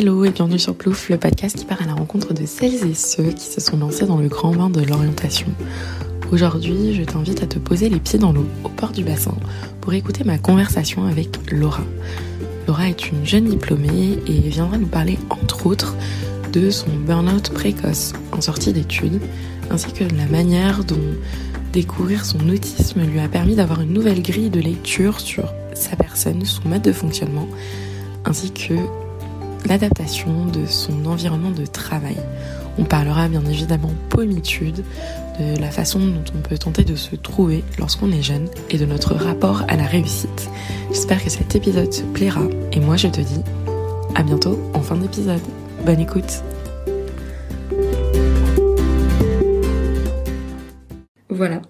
Hello et bienvenue sur Plouf, le podcast qui part à la rencontre de celles et ceux qui se sont lancés dans le grand bain de l'orientation. Aujourd'hui, je t'invite à te poser les pieds dans l'eau au port du bassin pour écouter ma conversation avec Laura. Laura est une jeune diplômée et viendra nous parler entre autres de son burn-out précoce en sortie d'études, ainsi que de la manière dont découvrir son autisme lui a permis d'avoir une nouvelle grille de lecture sur sa personne, son mode de fonctionnement, ainsi que l'adaptation de son environnement de travail. On parlera bien évidemment pommitude, de la façon dont on peut tenter de se trouver lorsqu'on est jeune et de notre rapport à la réussite. J'espère que cet épisode te plaira et moi je te dis à bientôt en fin d'épisode. Bonne écoute Voilà.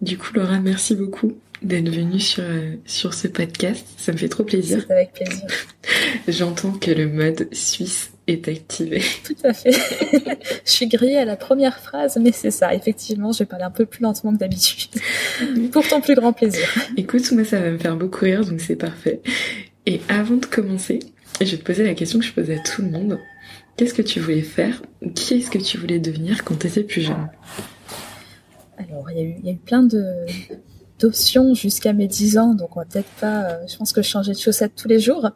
Du coup Laura, merci beaucoup d'être venue sur, euh, sur ce podcast. Ça me fait trop plaisir. C'est avec plaisir. J'entends que le mode suisse est activé. Tout à fait. je suis grillée à la première phrase, mais c'est ça. Effectivement, je vais parler un peu plus lentement que d'habitude. Pour ton plus grand plaisir. Écoute, moi, ça va me faire beaucoup rire, donc c'est parfait. Et avant de commencer, je vais te poser la question que je pose à tout le monde. Qu'est-ce que tu voulais faire? Qui est-ce que tu voulais devenir quand tu étais plus jeune? Alors, il y, y a eu plein de d'options jusqu'à mes 10 ans, donc on va peut-être pas, euh, je pense que je changeais de chaussettes tous les jours.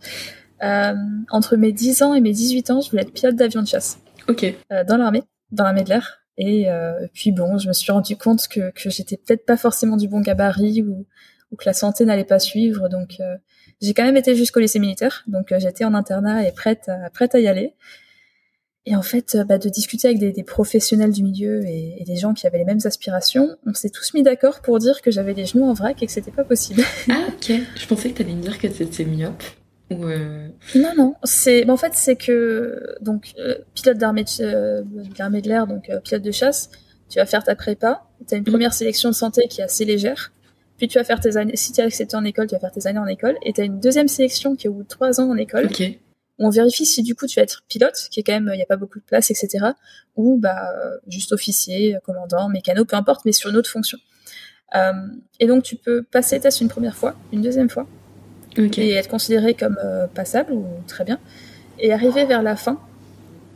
Euh, entre mes 10 ans et mes 18 ans, je voulais être pilote d'avion de chasse. Ok. Euh, dans l'armée, dans l'armée de l'air. Et euh, puis bon, je me suis rendu compte que, que j'étais peut-être pas forcément du bon gabarit ou, ou que la santé n'allait pas suivre. Donc euh, j'ai quand même été jusqu'au lycée militaire. Donc euh, j'étais en internat et prête à, prête à y aller. Et en fait, bah, de discuter avec des, des, professionnels du milieu et, et, des gens qui avaient les mêmes aspirations, on s'est tous mis d'accord pour dire que j'avais les genoux en vrac et que c'était pas possible. Ah ok, je pensais que t'allais me dire que c'était myope. Ou euh... Non non, c'est bah, en fait c'est que donc euh, pilote d'armée de, euh, de l'air, donc euh, pilote de chasse, tu vas faire ta prépa, tu as une première sélection de santé qui est assez légère, puis tu vas faire tes années, si tu es accepté en école, tu vas faire tes années en école, et tu as une deuxième sélection qui est au bout de trois ans en école. Ok. On vérifie si du coup tu vas être pilote, qui est quand même, il n'y a pas beaucoup de place, etc. Ou bah juste officier, commandant, mécano, peu importe, mais sur une autre fonction. Euh, et donc tu peux passer les tests une première fois, une deuxième fois, okay. et être considéré comme euh, passable ou très bien, et arriver vers la fin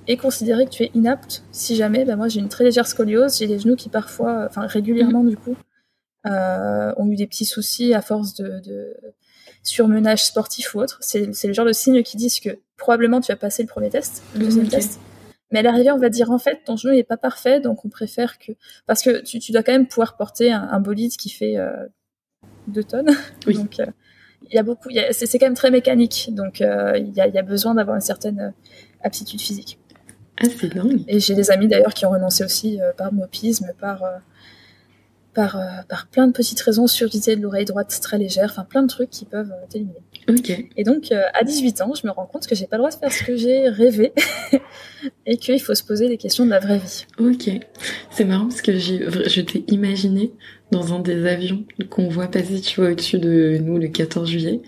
et considérer que tu es inapte si jamais, bah moi j'ai une très légère scoliose, j'ai les genoux qui parfois, enfin régulièrement mmh. du coup, euh, ont eu des petits soucis à force de, de surmenage sportif ou autre. C'est le genre de signes qui disent que probablement tu vas passer le premier test, le deuxième okay. test. Mais à l'arrivée, on va dire en fait ton genou n'est pas parfait, donc on préfère que parce que tu, tu dois quand même pouvoir porter un, un bolide qui fait euh, 2 tonnes. Oui. donc il y a beaucoup, c'est quand même très mécanique, donc il y, a, y, a, besoin d'avoir une certaine euh, aptitude physique. Ah c'est dingue. Et j'ai des amis d'ailleurs qui ont renoncé aussi euh, par myopisme, par euh, par, euh, par plein de petites raisons, surdité de l'oreille droite très légère, enfin plein de trucs qui peuvent euh, t'éliminer. Okay. Et donc, euh, à 18 ans, je me rends compte que j'ai pas le droit de faire ce que j'ai rêvé et qu'il faut se poser des questions de la vraie vie. Ok. C'est marrant parce que je t'ai imaginé dans un des avions qu'on voit passer, tu vois, au-dessus de nous le 14 juillet.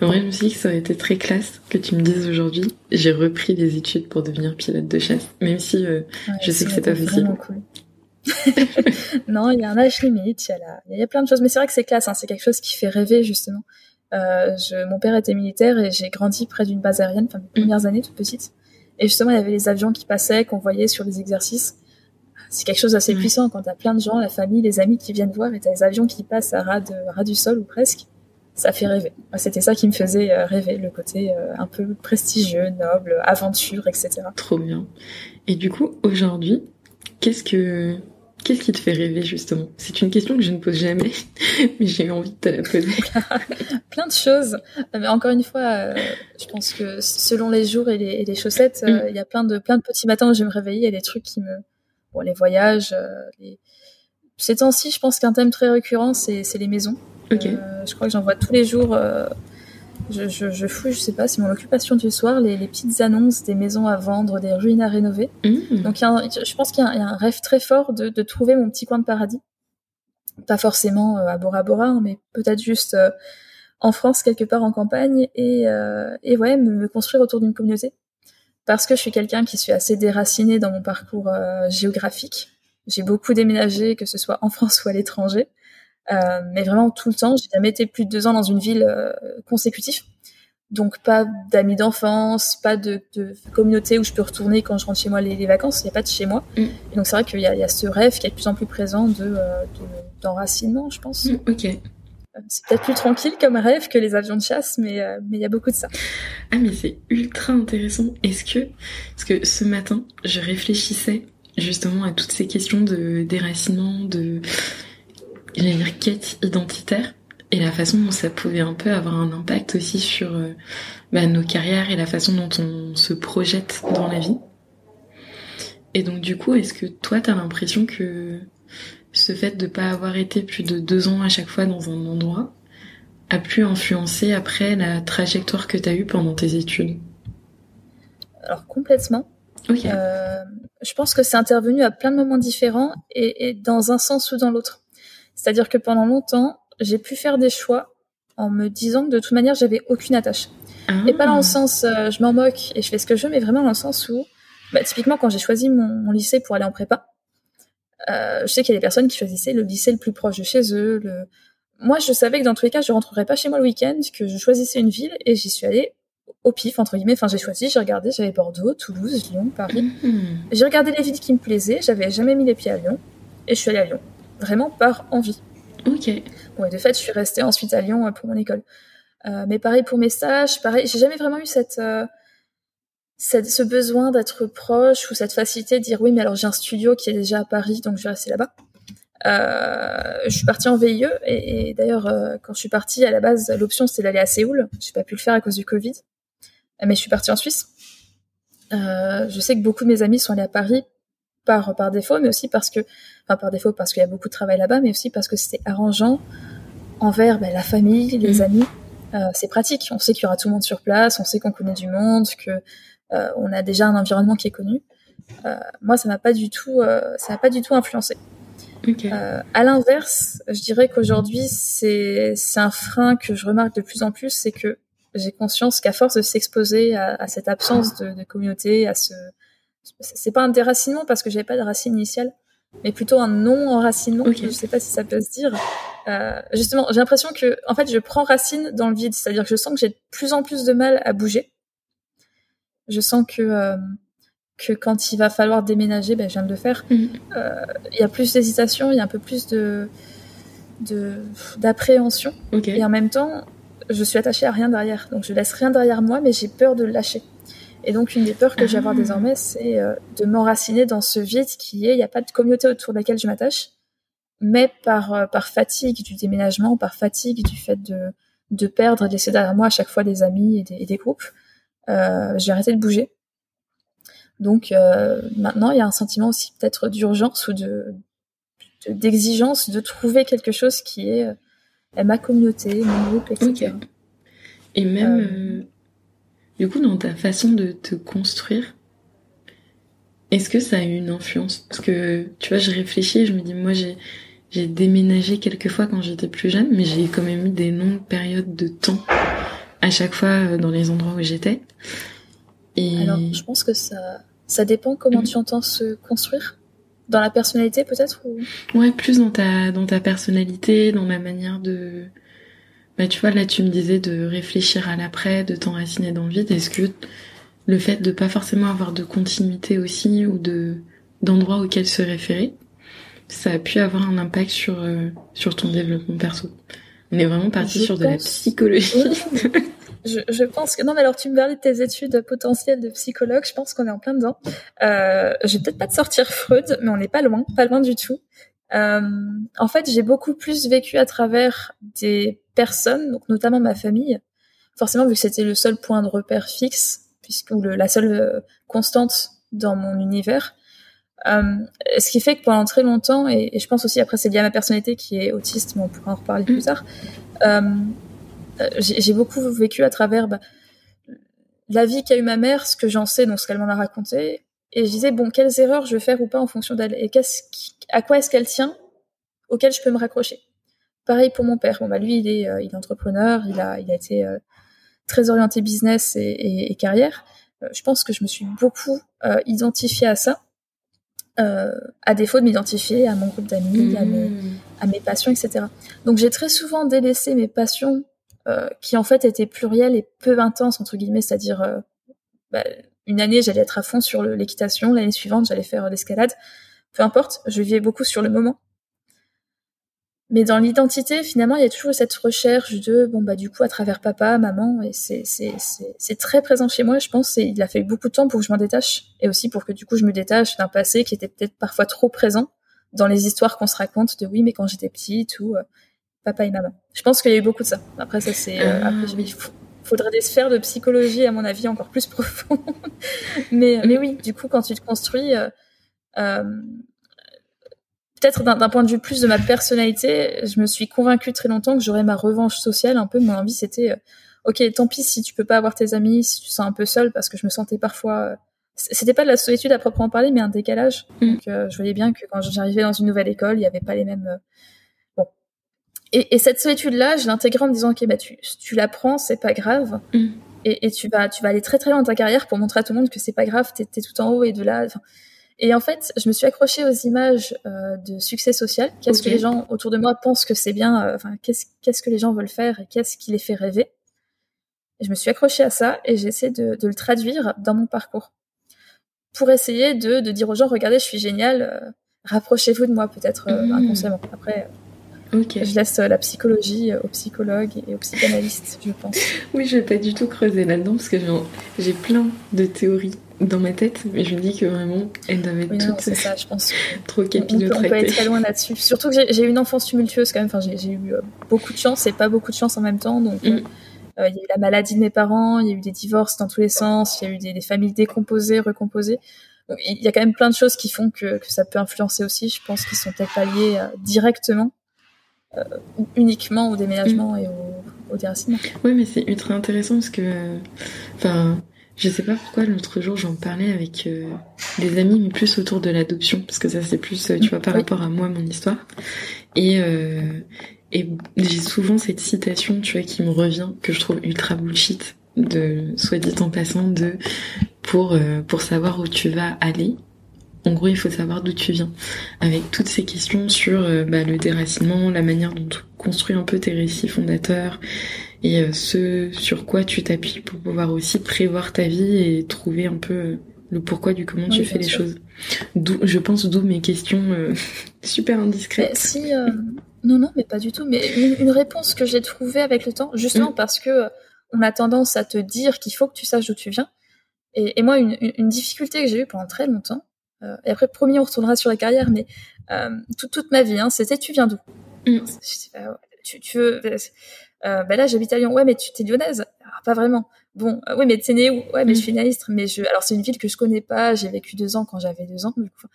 Et en vrai, je me suis dit que ça aurait été très classe que tu me dises aujourd'hui. J'ai repris des études pour devenir pilote de chasse, même si euh, ouais, je sais que c'est pas possible. Cool. non, il y a un âge limite, il y a, la... il y a plein de choses, mais c'est vrai que c'est classe, hein, c'est quelque chose qui fait rêver justement. Euh, je, mon père était militaire et j'ai grandi près d'une base aérienne, enfin mes premières années toute petite. Et justement, il y avait les avions qui passaient, qu'on voyait sur les exercices. C'est quelque chose d'assez mmh. puissant quand t'as plein de gens, la famille, les amis qui viennent voir et t'as les avions qui passent à ras, de, ras du sol ou presque. Ça fait rêver. C'était ça qui me faisait euh, rêver, le côté euh, un peu prestigieux, noble, aventure, etc. Trop bien. Et du coup, aujourd'hui, qu'est-ce que Qu'est-ce qui te fait rêver justement? C'est une question que je ne pose jamais, mais j'ai envie de te la poser. Plein de choses. Mais encore une fois, euh, je pense que selon les jours et les, et les chaussettes, il mm. y a plein de plein de petits matins où je vais me réveiller. Il y a des trucs qui me, bon, les voyages. Euh, les... Ces temps-ci, je pense qu'un thème très récurrent, c'est les maisons. Okay. Euh, je crois que j'en vois tous les jours. Je, je, je fouille, je sais pas, c'est mon occupation du soir, les, les, petites annonces des maisons à vendre, des ruines à rénover. Mmh. Donc, y a un, je pense qu'il y, y, a un rêve très fort de, de, trouver mon petit coin de paradis. Pas forcément euh, à Bora Bora, hein, mais peut-être juste euh, en France, quelque part en campagne, et, euh, et ouais, me, me, construire autour d'une communauté. Parce que je suis quelqu'un qui suis assez déraciné dans mon parcours euh, géographique. J'ai beaucoup déménagé, que ce soit en France ou à l'étranger. Euh, mais vraiment tout le temps. J'ai jamais été plus de deux ans dans une ville euh, consécutive. Donc pas d'amis d'enfance, pas de, de, communauté où je peux retourner quand je rentre chez moi les, vacances. Il n'y a pas de chez moi. Mm. Et donc c'est vrai qu'il y, y, a ce rêve qui est de plus en plus présent de d'enracinement, je pense. Mm, ok. C'est peut-être plus tranquille comme rêve que les avions de chasse, mais mais il y a beaucoup de ça. Ah mais c'est ultra intéressant. Est-ce que parce que ce matin je réfléchissais justement à toutes ces questions de déracinement, de dire quête identitaire et la façon dont ça pouvait un peu avoir un impact aussi sur euh, bah, nos carrières et la façon dont on se projette dans la vie. Et donc du coup, est-ce que toi, t'as l'impression que ce fait de pas avoir été plus de deux ans à chaque fois dans un endroit a pu influencer après la trajectoire que t'as eue pendant tes études? Alors complètement. Euh, je pense que c'est intervenu à plein de moments différents et, et dans un sens ou dans l'autre. C'est-à-dire que pendant longtemps, j'ai pu faire des choix en me disant que de toute manière, j'avais aucune attache. Et pas dans le ah. sens euh, je m'en moque et je fais ce que je veux, mais vraiment dans le sens où, bah, typiquement, quand j'ai choisi mon, lycée pour aller en prépa, euh, je sais qu'il y a des personnes qui choisissaient le lycée le plus proche de chez eux. Le... Moi, je savais que dans tous les cas, je rentrerais pas chez moi le week-end, que je choisissais une ville et j'y suis allée au pif, entre guillemets. Enfin, j'ai choisi, j'ai regardé, j'avais Bordeaux, Toulouse, Lyon, Paris. Hmm. J'ai regardé les villes qui me plaisaient, j'avais jamais mis les pieds à Lyon et je suis allée à Lyon. Vraiment par envie. Ok. Et de fait, je suis restée ensuite à Lyon euh, pour mon école. Euh, mais pareil pour mes stages, pareil, j'ai jamais vraiment eu cette, euh, cette ce besoin d'être proche ou cette facilité de dire oui, mais alors j'ai un studio qui est déjà à Paris, donc je vais rester là-bas. Euh, je suis partie en VIE et, et d'ailleurs quand je suis partie à la base l'option c'était d'aller à Séoul. J'ai pas pu le faire à cause du Covid, mais je suis partie en Suisse. Je sais que beaucoup de mes amis sont allés à Paris par, par défaut, mais aussi parce que, enfin par défaut parce qu'il y a beaucoup de travail là-bas, mais aussi parce que c'était arrangeant envers ben, la famille, les mmh. amis. Euh, c'est pratique. On sait qu'il y aura tout le monde sur place, on sait qu'on connaît du monde, que euh, on a déjà un environnement qui est connu. Euh, moi, ça m'a pas du tout, ça m'a pas du tout influencé. Okay. à l'inverse, je dirais qu'aujourd'hui, c'est un frein que je remarque de plus en plus, c'est que j'ai conscience qu'à force de s'exposer à, à, cette absence de, de communauté, à ce c'est pas un déracinement parce que j'avais pas de racine initiale, mais plutôt un non enracinement. Okay. Je sais pas si ça peut se dire. Euh, justement, j'ai l'impression que, en fait, je prends racine dans le vide, c'est-à-dire que je sens que j'ai de plus en plus de mal à bouger. Je sens que euh, que quand il va falloir déménager, ben, je viens de le faire. Mhm. Euh, il y a plus d'hésitation, il y a un peu plus de d'appréhension. Et en même temps, je suis attachée à rien derrière. Donc je laisse rien derrière moi, mais j'ai peur de le lâcher. Et donc, une des peurs que j'ai avoir ah. désormais, c'est euh, de m'enraciner dans ce vide qui est, il n'y a pas de communauté autour de laquelle je m'attache, mais par, euh, par fatigue du déménagement, par fatigue du fait de, de perdre et de laisser derrière moi à chaque fois des amis et des, et des groupes, euh, j'ai arrêté de bouger. Donc maintenant, il y a un sentiment aussi peut-être d'urgence ou de d'exigence de, trouver quelque chose qui est ma communauté, mon groupe, etc. Et même du coup, dans ta façon de te construire, est-ce que ça a eu une influence? Parce que, tu vois, je réfléchis, je me dis, moi, j'ai, j'ai déménagé quelques fois quand j'étais plus jeune, mais j'ai quand même eu des longues périodes de temps à chaque fois euh, dans les endroits où j'étais. Et... Alors, je pense que ça, ça dépend comment tu entends se construire. Dans la personnalité, peut-être ou... Ouais, plus dans ta, dans ta personnalité, dans la manière de, bah, tu vois, là, tu me disais de réfléchir à l'après, de t'enraciner dans le vide. Est-ce que le fait de pas forcément avoir de continuité aussi ou de d'endroits auxquels se référer, ça a pu avoir un impact sur euh, sur ton développement perso? On est vraiment parti sur de la psychologie. je, je, pense que non, mais alors tu me parlais de tes études potentielles de psychologue. Je pense qu'on est en plein dedans. Euh, je vais peut-être pas te sortir Freud, mais on n'est pas loin, pas loin du tout. Euh, en fait, j'ai beaucoup plus vécu à travers des personnes, donc notamment ma famille. Forcément, vu que c'était le seul point de repère fixe, puisque ou le, la seule euh, constante dans mon univers. Euh, ce qui fait que pendant très longtemps, et, et je pense aussi après c'est lié à ma personnalité qui est autiste, mais on pourra en reparler plus mm. tard. Euh, euh, j'ai beaucoup vécu à travers bah, la vie qu'a eu ma mère, ce que j'en sais, donc ce qu'elle m'en a raconté, et je disais bon quelles erreurs je vais faire ou pas en fonction d'elle, et qu'est-ce à quoi est-ce qu'elle tient, auquel je peux me raccrocher. Pareil pour mon père. Bon bah lui il est, euh, il est entrepreneur, il a, il a été euh, très orienté business et, et, et carrière. Euh, je pense que je me suis beaucoup identifiée à ça, à défaut de m'identifier à mon groupe d'amis, à, mes, mmh. à mes passions, etc. Donc j'ai très souvent délaissé mes passions qui en fait était pluriel et peu intense entre guillemets, c'est-à-dire bah, une année j'allais être à fond sur l'équitation, l'année suivante j'allais faire l'escalade, peu importe, je vivais beaucoup sur le moment. Mais dans l'identité, finalement, il y a toujours cette recherche de, bon, bah, du coup, à travers papa, maman, et c'est, c'est, c'est, c'est très présent chez moi, je pense, et il a fallu beaucoup de temps pour que je m'en détache, et aussi pour que, du coup, je me détache d'un passé qui était peut-être parfois trop présent dans les histoires qu'on se raconte de oui, mais quand j'étais petite, ou euh, papa et maman. Je pense qu'il y a eu beaucoup de ça. Après, ça, c'est, euh, après, il faudrait des sphères de psychologie, à mon avis, encore plus profondes. mais, mais oui, du coup, quand tu te construis, euh, euh peut-être d'un point de vue plus de ma personnalité, je me suis convaincue très longtemps que j'aurais ma revanche sociale. Un peu, mon envie, c'était, euh, ok, tant pis si tu peux pas avoir tes amis, si tu sens un peu seul, parce que je me sentais parfois. Euh, c'était pas de la solitude à proprement parler, mais un décalage. Mm. Donc, euh, je voyais bien que quand j'arrivais dans une nouvelle école, il y avait pas les mêmes. bon. Et, et, cette solitude-là, je l'intégrais en me disant, ok, bah tu, tu la prends, c'est pas grave. Mm. Et, et, tu vas, tu vas aller très très loin dans ta carrière pour montrer à tout le monde que c'est pas grave, t'es es tout en haut et de là. Et en fait, je me suis accrochée aux images euh, de succès social. Qu'est-ce que les gens autour de moi pensent que c'est bien euh, Enfin, qu'est-ce qu'est-ce que les gens veulent faire et qu'est-ce qui les fait rêver? Et Je me suis accrochée à ça et j'essaie de, de, le traduire dans mon parcours pour essayer de, de dire aux gens regardez, je suis génial. Euh, rapprochez-vous de moi, peut-être mmh. inconsciemment. Après. Okay. Je laisse la psychologie aux psychologues et aux psychanalystes, je pense. Oui, je vais pas du tout creuser là-dedans parce que j'ai plein de théories dans ma tête, mais je me dis que vraiment, elle doivent être oui, toutes ça, je pense. trop capillotractées. On, peut, aller très loin là-dessus. Surtout que j'ai eu une enfance tumultueuse quand même. Enfin, j'ai eu euh, beaucoup de chance et pas beaucoup de chance en même temps. Donc, mm. euh, euh, il y a eu la maladie de mes parents, il y a eu des divorces dans tous les sens, il y a eu des, familles décomposées, recomposées. Il y a quand même plein de choses qui font que, que ça peut influencer aussi. Je pense qu'ils sont peut-être pas liés directement ou uniquement au déménagement mm. et au, au déracinement. Oui, mais c'est ultra intéressant parce que, enfin, je sais pas pourquoi l'autre jour j'en parlais avec euh, des amis, mais plus autour de l'adoption, parce que ça c'est plus, euh, tu vois, par rapport à moi, mon histoire. Et, euh, et j'ai souvent cette citation, tu vois, qui me revient, que je trouve ultra bullshit, de, soit dit en passant, de, pour, pour savoir où tu vas aller, en gros, il faut savoir d'où tu viens. Avec toutes ces questions sur bah, le déracinement, la manière dont tu construis un peu tes récits fondateurs, et euh, ce sur quoi tu t'appuies pour pouvoir aussi prévoir ta vie et trouver un peu euh, le pourquoi du comment tu fais les choses. D'où, je pense d'où mes questions euh, super indiscrètes. si, non, non, mais pas du tout. Mais une, réponse que j'ai trouvée avec le temps, justement mm. parce que on a tendance à te dire qu'il faut que tu saches d'où tu viens. Et, et moi, une, une, difficulté que j'ai eue pendant très longtemps, et après, promis, on retournera sur la carrière, mais toute, toute ma vie, hein, c'était tu viens d'où? Mm. tu, tu veux euh, bah là j'habite à Lyon. Ouais, mais tu t'es lyonnaise ah, Pas vraiment. Bon, euh, oui, mais t'es née où? Ouais, mais je suis finaliste. Mais je, alors c'est une ville que je connais pas. J'ai vécu deux ans quand j'avais deux ans. Du coup.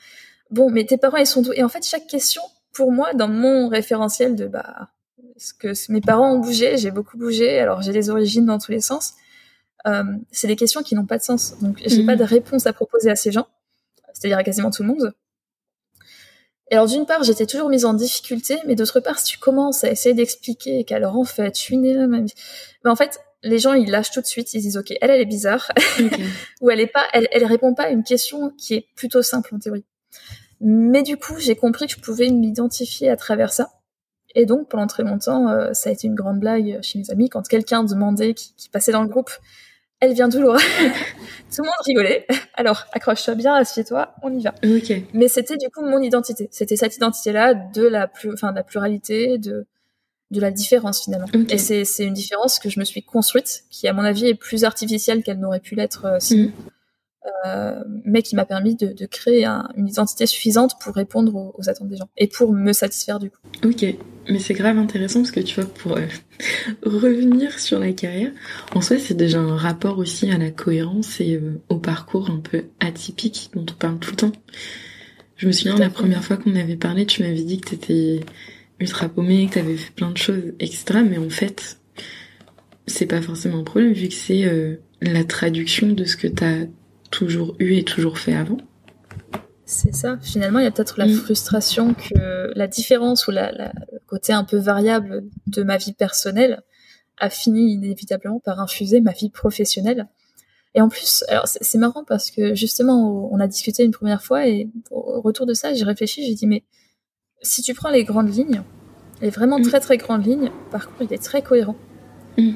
Bon, mais tes parents ils sont d'où? Et en fait, chaque question pour moi dans mon référentiel de bah ce que mes parents ont bougé, j'ai beaucoup bougé. Alors j'ai des origines dans tous les sens. Euh, c'est des questions qui n'ont pas de sens. Donc j'ai pas mmh. de réponse à proposer à ces gens, c'est-à-dire à quasiment tout le monde. Et alors d'une part, j'étais toujours mise en difficulté, mais d'autre part, si tu commences à essayer d'expliquer qu'alors en fait, je suis née là, même... ben, en fait, les gens ils lâchent tout de suite, ils disent ok, elle elle est bizarre, ou elle est pas, elle, elle répond pas à une question qui est plutôt simple en théorie. Mais du coup, j'ai compris que je pouvais m'identifier à travers ça. Et donc, pendant très longtemps, euh, ça a été une grande blague chez mes amis quand quelqu'un demandait, qui, qui passait dans le groupe, elle vient Laura? Tout le monde rigolait. Alors, accroche-toi bien, assieds-toi, on y va. Mais c'était du coup mon identité. C'était cette identité-là de la plus, enfin, de la pluralité, de de la différence finalement. Et c'est une différence que je me suis construite, qui à mon avis est plus artificielle qu'elle n'aurait pu l'être euh, sinon. Mhm. Euh, mais qui m'a permis de, de créer une identité suffisante pour répondre aux, attentes des gens et pour me satisfaire du coup. Ok, mais c'est grave intéressant parce que tu vois, pour euh, revenir sur la carrière, en soi c'est déjà un rapport aussi à la cohérence et euh, au parcours un peu atypique dont on parle tout le temps. Je me souviens la première fois qu'on avait parlé, tu m'avais dit que t'étais ultra paumé, que t'avais fait plein de choses, etc. Mais en fait, c'est pas forcément un problème vu que c'est la traduction de ce que t'as toujours eu et toujours fait avant. C'est ça. Finalement, il y a peut-être la mm. frustration que la différence ou la, le côté un peu variable de ma vie personnelle a fini inévitablement par infuser ma vie professionnelle. Et en plus, alors c'est marrant parce que justement, on a discuté une première fois et au retour de ça, j'ai réfléchi, j'ai dit mais si tu prends les grandes lignes, les vraiment mm. très très grandes lignes, par contre, il est très cohérent. Mm.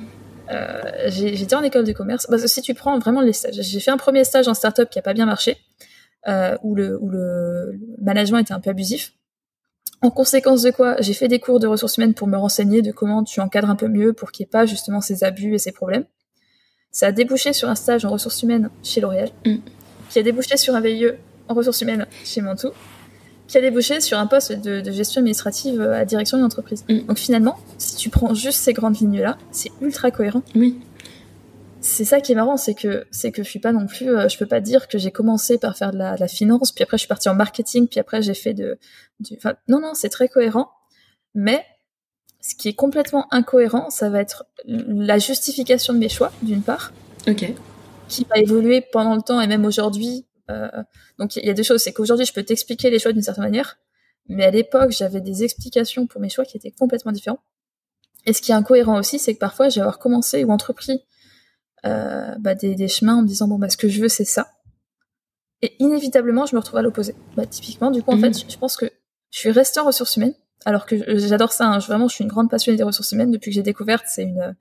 J'étais en école de commerce. Parce que si tu prends vraiment les stages, j'ai fait un premier stage en startup qui a pas bien marché, où, le, où le management était un peu abusif. En conséquence de quoi, j'ai fait des cours de ressources humaines pour me renseigner de comment tu encadres un peu mieux pour qu'il n'y ait pas justement ces abus et ces problèmes. Ça a débouché sur un stage en ressources humaines chez L'Oréal, mm. qui a débouché sur un VIE en ressources humaines chez Mantoux, qui a débouché sur un poste de, gestion administrative à direction d'une entreprise. Mm. Donc finalement, si tu prends juste ces grandes lignes-là, c'est ultra cohérent. Oui c'est ça qui est marrant, c'est que c'est que je suis pas non plus, euh, je peux pas dire que j'ai commencé par faire de la, finance, puis après je suis partie en marketing, puis après j'ai fait de, du, enfin non non, c'est très cohérent, mais ce qui est complètement incohérent, ça va être la justification de mes choix, d'une part, ok, qui va évoluer pendant le temps et même aujourd'hui. Euh, donc il y a deux choses, c'est qu'aujourd'hui je peux t'expliquer les choix d'une certaine manière, mais à l'époque j'avais des explications pour mes choix qui étaient complètement différents. Et ce qui est incohérent aussi, c'est que parfois j'ai avoir commencé ou entrepris euh, bah, des, chemins en me disant bon bah ce que je veux c'est ça et inévitablement je me retrouve à l'opposé bah, typiquement du coup en fait mhm. je, pense que je suis restée en ressources humaines alors que j'adore ça hein. vraiment je suis une grande passionnée des ressources humaines depuis que j'ai découvert c'est une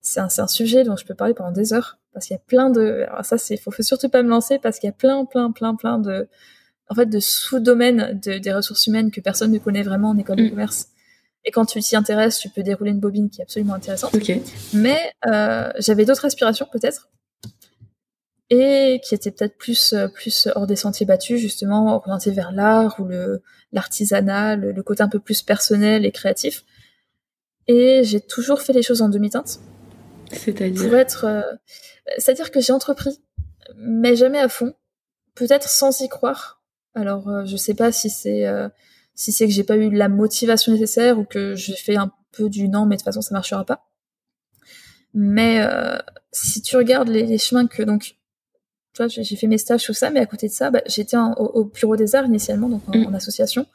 c'est un, un, sujet dont je peux parler pendant des heures parce qu'il y a plein de alors ça c'est faut, faut surtout pas me lancer parce qu'il y a plein plein plein plein de en fait de sous-domaines de, des ressources humaines que personne ne connaît vraiment en école de mm. commerce et quand tu t'y intéresses, tu peux dérouler une bobine qui est absolument intéressante. Mais euh, j'avais d'autres aspirations peut-être et qui étaient peut-être plus euh, plus hors des sentiers battus, justement orientées vers l'art ou le l'artisanat, le, côté un peu plus personnel et créatif. Et j'ai toujours fait les choses en demi-teinte. C'est-à-dire Pour être, euh, c'est-à-dire que j'ai entrepris, mais jamais à fond. Peut-être sans y croire. Alors, euh, je sais pas si c'est si c'est que j'ai pas eu la motivation nécessaire ou que j'ai fait un peu du non, mais de toute façon ça marchera pas. Mais euh, si tu regardes les, chemins que donc, tu vois, j'ai fait mes stages tout ça, mais à côté de ça, bah, j'étais au, Bureau des Arts initialement, donc en, mm. association,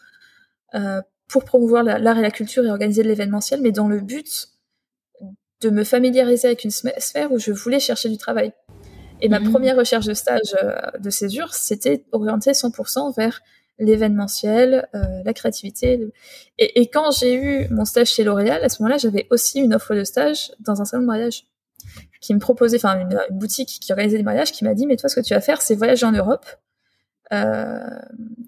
euh, pour promouvoir l'art et la culture et organiser de l'événementiel, mais dans le but de me familiariser avec une sphère où je voulais chercher du travail. Et ma mm. première recherche de stage euh, de césure, c'était orienté 100% vers l'événementiel, euh, la créativité. Et, et, quand j'ai eu mon stage chez L'Oréal, à ce moment-là, j'avais aussi une offre de stage dans un salon de mariage qui me proposait, enfin une, boutique qui organisait des mariages, qui m'a dit mais toi ce que tu vas faire, c'est voyager en Europe euh,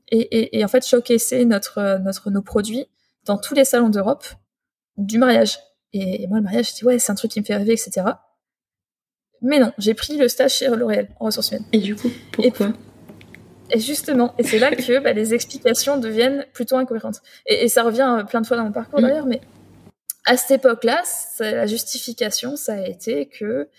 et, et, et, en fait showcaser notre notre nos produits dans tous les salons d'Europe du mariage. Et, moi le mariage, je dis ouais c'est un truc qui me fait rêver, etc. Mais non, j'ai pris le stage chez L'Oréal en ressources humaines. Et du coup, pourquoi? Et justement, et c'est là que bah, les explications deviennent plutôt incohérentes. Et, ça revient euh, plein de fois dans mon parcours mm. d'ailleurs, mais à cette époque-là, la justification, ça a été que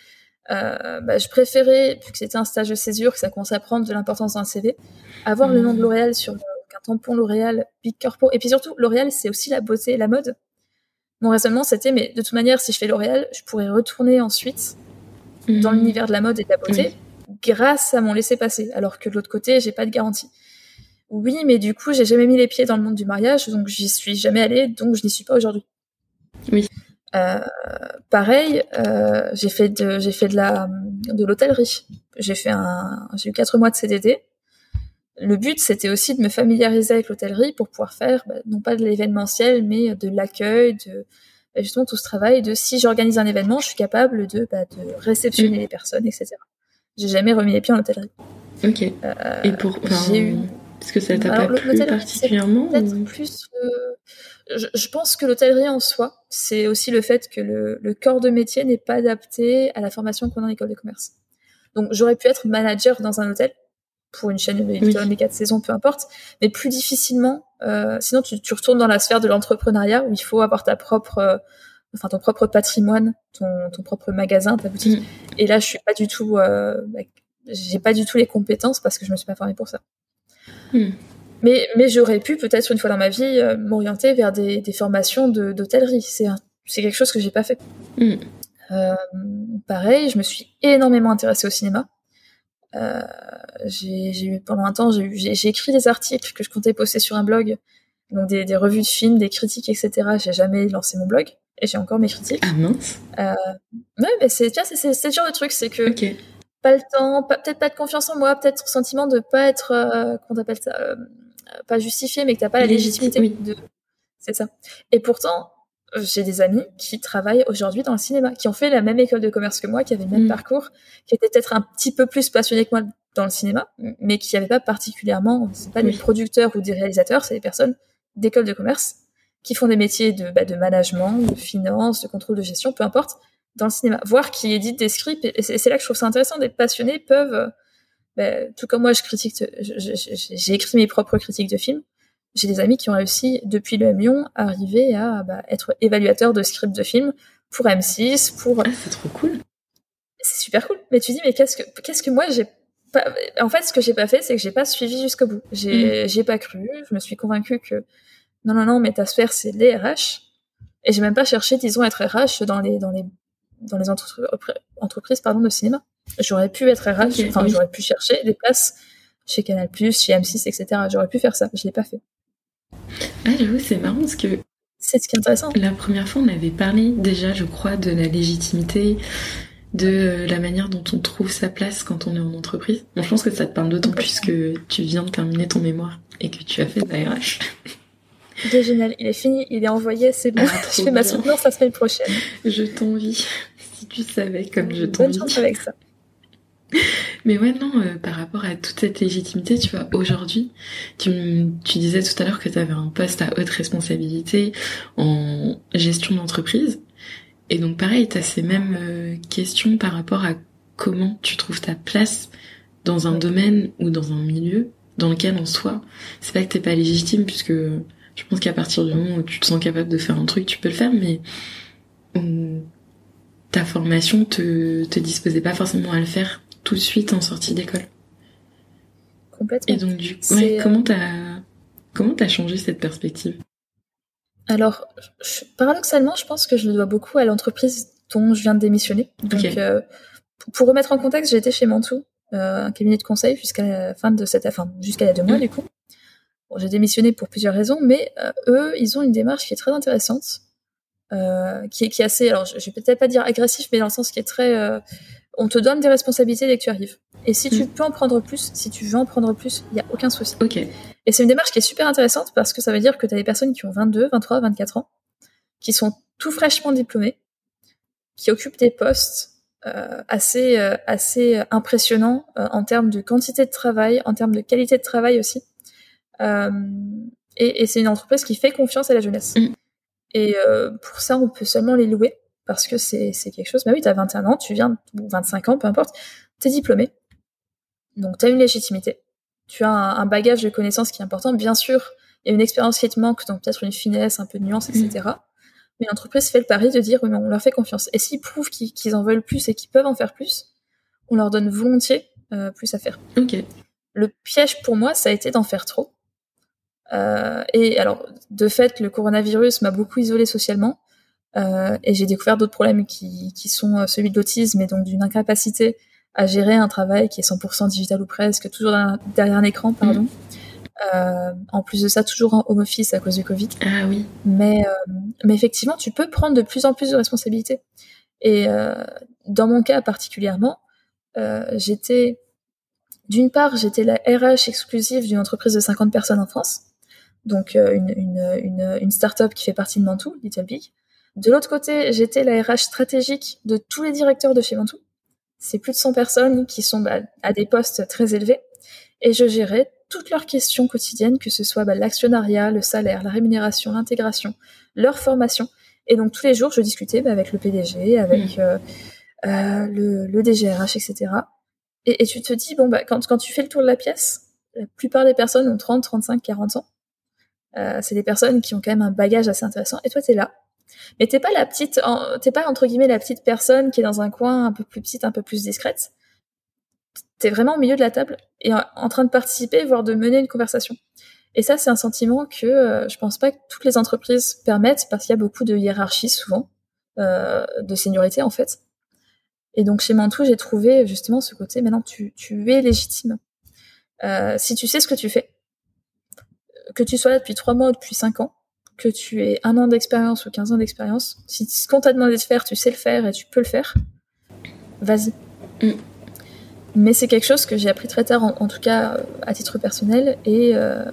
euh, bah, je préférais, vu que c'était un stage de césure, que ça commençait à prendre de l'importance dans un CV, avoir le nom de mm. L'Oréal sur un tampon L'Oréal, Big Corpo. Et puis surtout, L'Oréal, c'est aussi la beauté et la mode. Mon raisonnement, c'était, mais de toute manière, si je fais L'Oréal, je pourrais retourner ensuite dans mm. l'univers de la mode et de la beauté grâce à mon laisser-passer, alors que de l'autre côté, j'ai pas de garantie. Oui, mais du coup, j'ai jamais mis les pieds dans le monde du mariage, donc j'y suis jamais allée, donc je n'y suis pas aujourd'hui. Oui. Euh, pareil, euh, j'ai fait de j'ai fait de la de l'hôtellerie. J'ai fait un j'ai eu quatre mois de CDD. Le but c'était aussi de me familiariser avec l'hôtellerie pour pouvoir faire bah, non pas de l'événementiel mais de l'accueil, de bah, justement tout ce travail de si j'organise un événement, je suis capable de bah, de réceptionner mm. les personnes, etc. J'ai jamais remis les pieds en hôtellerie. Ok. Euh, Et pour j'ai eu parce que ça t'a pas plu particulièrement ou... plus je, je, pense que l'hôtellerie en soi, c'est aussi le fait que le, le corps de métier n'est pas adapté à la formation qu'on a en école de commerce. Donc j'aurais pu être manager dans un hôtel pour une chaîne de oui. quatre saisons, peu importe, mais plus difficilement. Euh, sinon, tu, tu, retournes dans la sphère de l'entrepreneuriat où il faut avoir ta propre euh, enfin ton propre patrimoine, ton, ton propre magasin, ta boutique. Mm. Et là, je suis pas du tout, euh, j'ai pas du tout les compétences parce que je me suis pas formée pour ça. Mm. Mais, mais j'aurais pu peut-être une fois dans ma vie euh, m'orienter vers des, des formations d'hôtellerie. C'est c'est quelque chose que j'ai pas fait. Mm. Euh, pareil, je me suis énormément intéressée au cinéma. J'ai eu pendant un temps, j'ai écrit des articles que je comptais poster sur un blog, donc des, des revues de films, des critiques, etc. J'ai jamais lancé mon blog et j'ai encore mes critiques. Ah mince. Euh, ouais, mais c'est c'est c'est le genre de truc, c'est que pas le temps, peut-être pas de confiance en moi, peut-être sentiment de pas être, euh, qu'on appelle ça, euh, pas justifié, mais que t'as pas la légitimité de. C'est ça. Et pourtant, j'ai des amis qui travaillent aujourd'hui dans le cinéma, qui ont fait la même école de commerce que moi, qui avaient le même mm. parcours, qui étaient peut-être un petit peu plus passionnés que moi dans le cinéma, mais qui n'avaient pas particulièrement, c'est pas des producteurs ou des réalisateurs, c'est des personnes d'école de commerce qui font des métiers de, bah, de management, de finance, de contrôle de gestion, peu importe, dans le cinéma. Voir qui éditent des scripts, et c'est là que je trouve ça intéressant, des passionnés peuvent, bah, tout comme moi, je critique, j'ai écrit mes propres critiques de films, j'ai des amis qui ont réussi depuis le M à arriver à bah, être évaluateur de scripts de films pour M6, pour. Ah, c'est trop cool. C'est super cool. Mais tu dis, mais qu'est-ce que, qu'est-ce que moi j'ai. En fait, ce que j'ai pas fait, c'est que j'ai pas suivi jusqu'au bout. J'ai, mm. j'ai pas cru. Je me suis convaincue que non, non, non, mais ta sphère, c'est les RH. Et j'ai même pas cherché, disons, être RH dans les, dans les, dans les entreprises, pardon, de cinéma. J'aurais pu être RH, enfin, j'aurais pu chercher des places chez Canal+, chez M6, etc. J'aurais pu faire ça. Je l'ai pas fait. Ah, j'avoue, c'est marrant parce que. C'est ce qui est intéressant. La première fois, on avait parlé déjà, je crois, de la légitimité, de la manière dont on trouve sa place quand on est en entreprise. Bon, je pense que ça te parle d'autant plus que tu viens de terminer ton mémoire et que tu as fait de la RH. Il est génial, il est fini, il est envoyé, c'est bon. Ah, je fais ma soutenance la semaine prochaine. Je t'envie. Si tu savais comme je t'envie. Bonne chance avec ça. Mais ouais, non, euh, par rapport à toute cette légitimité, tu vois, aujourd'hui, tu, tu disais tout à l'heure que tu avais un poste à haute responsabilité en gestion d'entreprise. Et donc pareil, tu as ces mêmes euh, questions par rapport à comment tu trouves ta place dans un domaine ou dans un milieu dans lequel en soi, c'est pas que t'es pas légitime puisque je pense qu'à partir du moment où tu te sens capable de faire un truc, tu peux le faire, mais ta formation te, te disposait pas forcément à le faire tout de suite en sortie d'école. Complètement. Et donc, du coup, comment t'as comment t'as changé cette perspective? Alors, paradoxalement, je pense que je le dois beaucoup à l'entreprise dont je viens de démissionner. Donc, euh, pour remettre en contexte, j'ai été chez Mantou, euh, un cabinet de conseil jusqu'à la fin de cette, enfin, jusqu'à il y a deux mois, mm. du coup. Bon, j'ai démissionné pour plusieurs raisons, mais euh, eux, ils ont une démarche qui est très intéressante, qui est qui est assez, alors je, je vais peut-être pas dire agressif, mais dans le sens qui est très on te donne des responsabilités dès que tu arrives. Et si tu mm. peux en prendre plus, si tu veux en prendre plus, il n'y a aucun souci. Ok. Et c'est une démarche qui est super intéressante parce que ça veut dire que tu as des personnes qui ont 22, 23, 24 ans, qui sont tout fraîchement diplômées, qui occupent des postes euh, assez, euh, assez impressionnants euh, en termes de quantité de travail, en termes de qualité de travail aussi. et, c'est une entreprise qui fait confiance à la jeunesse. Mm. Et pour ça, on peut seulement les louer parce que c'est quelque chose. Bah oui, tu as 21 ans, tu viens, ou 25 ans, peu importe, tu es diplômé. Donc tu as une légitimité. Tu as un, bagage de connaissances qui est important. Bien sûr, il y a une expérience qui te manque, donc peut-être une finesse, un peu de nuance, etc. Mm. Mais l'entreprise fait le pari de dire, oui, mais on leur fait confiance. Et s'ils prouvent qu'ils en veulent plus et qu'ils peuvent en faire plus, on leur donne volontiers euh, plus à faire. Le piège pour moi, ça a été d'en faire trop. Euh, et alors, de fait, le coronavirus m'a beaucoup isolé socialement. Euh, et j'ai découvert d'autres problèmes qui, qui sont celui de l'autisme et donc d'une incapacité à gérer un travail qui est 100% digital ou presque, toujours derrière un écran, pardon. Mm. Euh, en plus de ça, toujours en home office à cause du Covid. Ah oui. Mais, euh, mais effectivement, tu peux prendre de plus en plus de responsabilités. Et euh, dans mon cas particulièrement, j'étais, d'une part, j'étais la RH exclusive d'une entreprise de 50 personnes en France, donc une, une, une, une start-up qui fait partie de Mantou, Little Big. De l'autre côté, j'étais la RH stratégique de tous les directeurs de chez Mantou. C'est plus de 100 personnes qui sont bah, à des postes très élevés. Et je gérais toutes leurs questions quotidiennes, que ce soit bah, l'actionnariat, le salaire, la rémunération, l'intégration, leur formation. Et donc tous les jours, je discutais bah, avec le PDG, avec mmh. euh, euh, le, le, DGRH, etc. Et, et, tu te dis, bon, bah, quand, quand tu fais le tour de la pièce, la plupart des personnes ont 30, 35, 40 ans. Euh, c'est des personnes qui ont quand même un bagage assez intéressant. Et toi, tu es là, mais t'es pas la petite, t'es pas entre guillemets la petite personne qui est dans un coin un peu plus petite, un peu plus discrète? T'es vraiment au milieu de la table et en train de participer, voire de mener une conversation. Et ça, c'est un sentiment que euh, je pense pas que toutes les entreprises permettent parce qu'il y a beaucoup de hiérarchie souvent, euh, de seniorité en fait. Et donc chez Mantou, j'ai trouvé justement ce côté, maintenant tu, tu es légitime. Euh, si tu sais ce que tu fais, que tu sois là depuis trois mois ou depuis cinq ans, que tu aies un an d'expérience ou 15 ans d'expérience, si ce qu'on t'a demandé de faire, tu sais le faire et tu peux le faire, vas-y. Mm. Mais c'est quelque chose que j'ai appris très tard, en, tout cas à titre personnel, et, euh,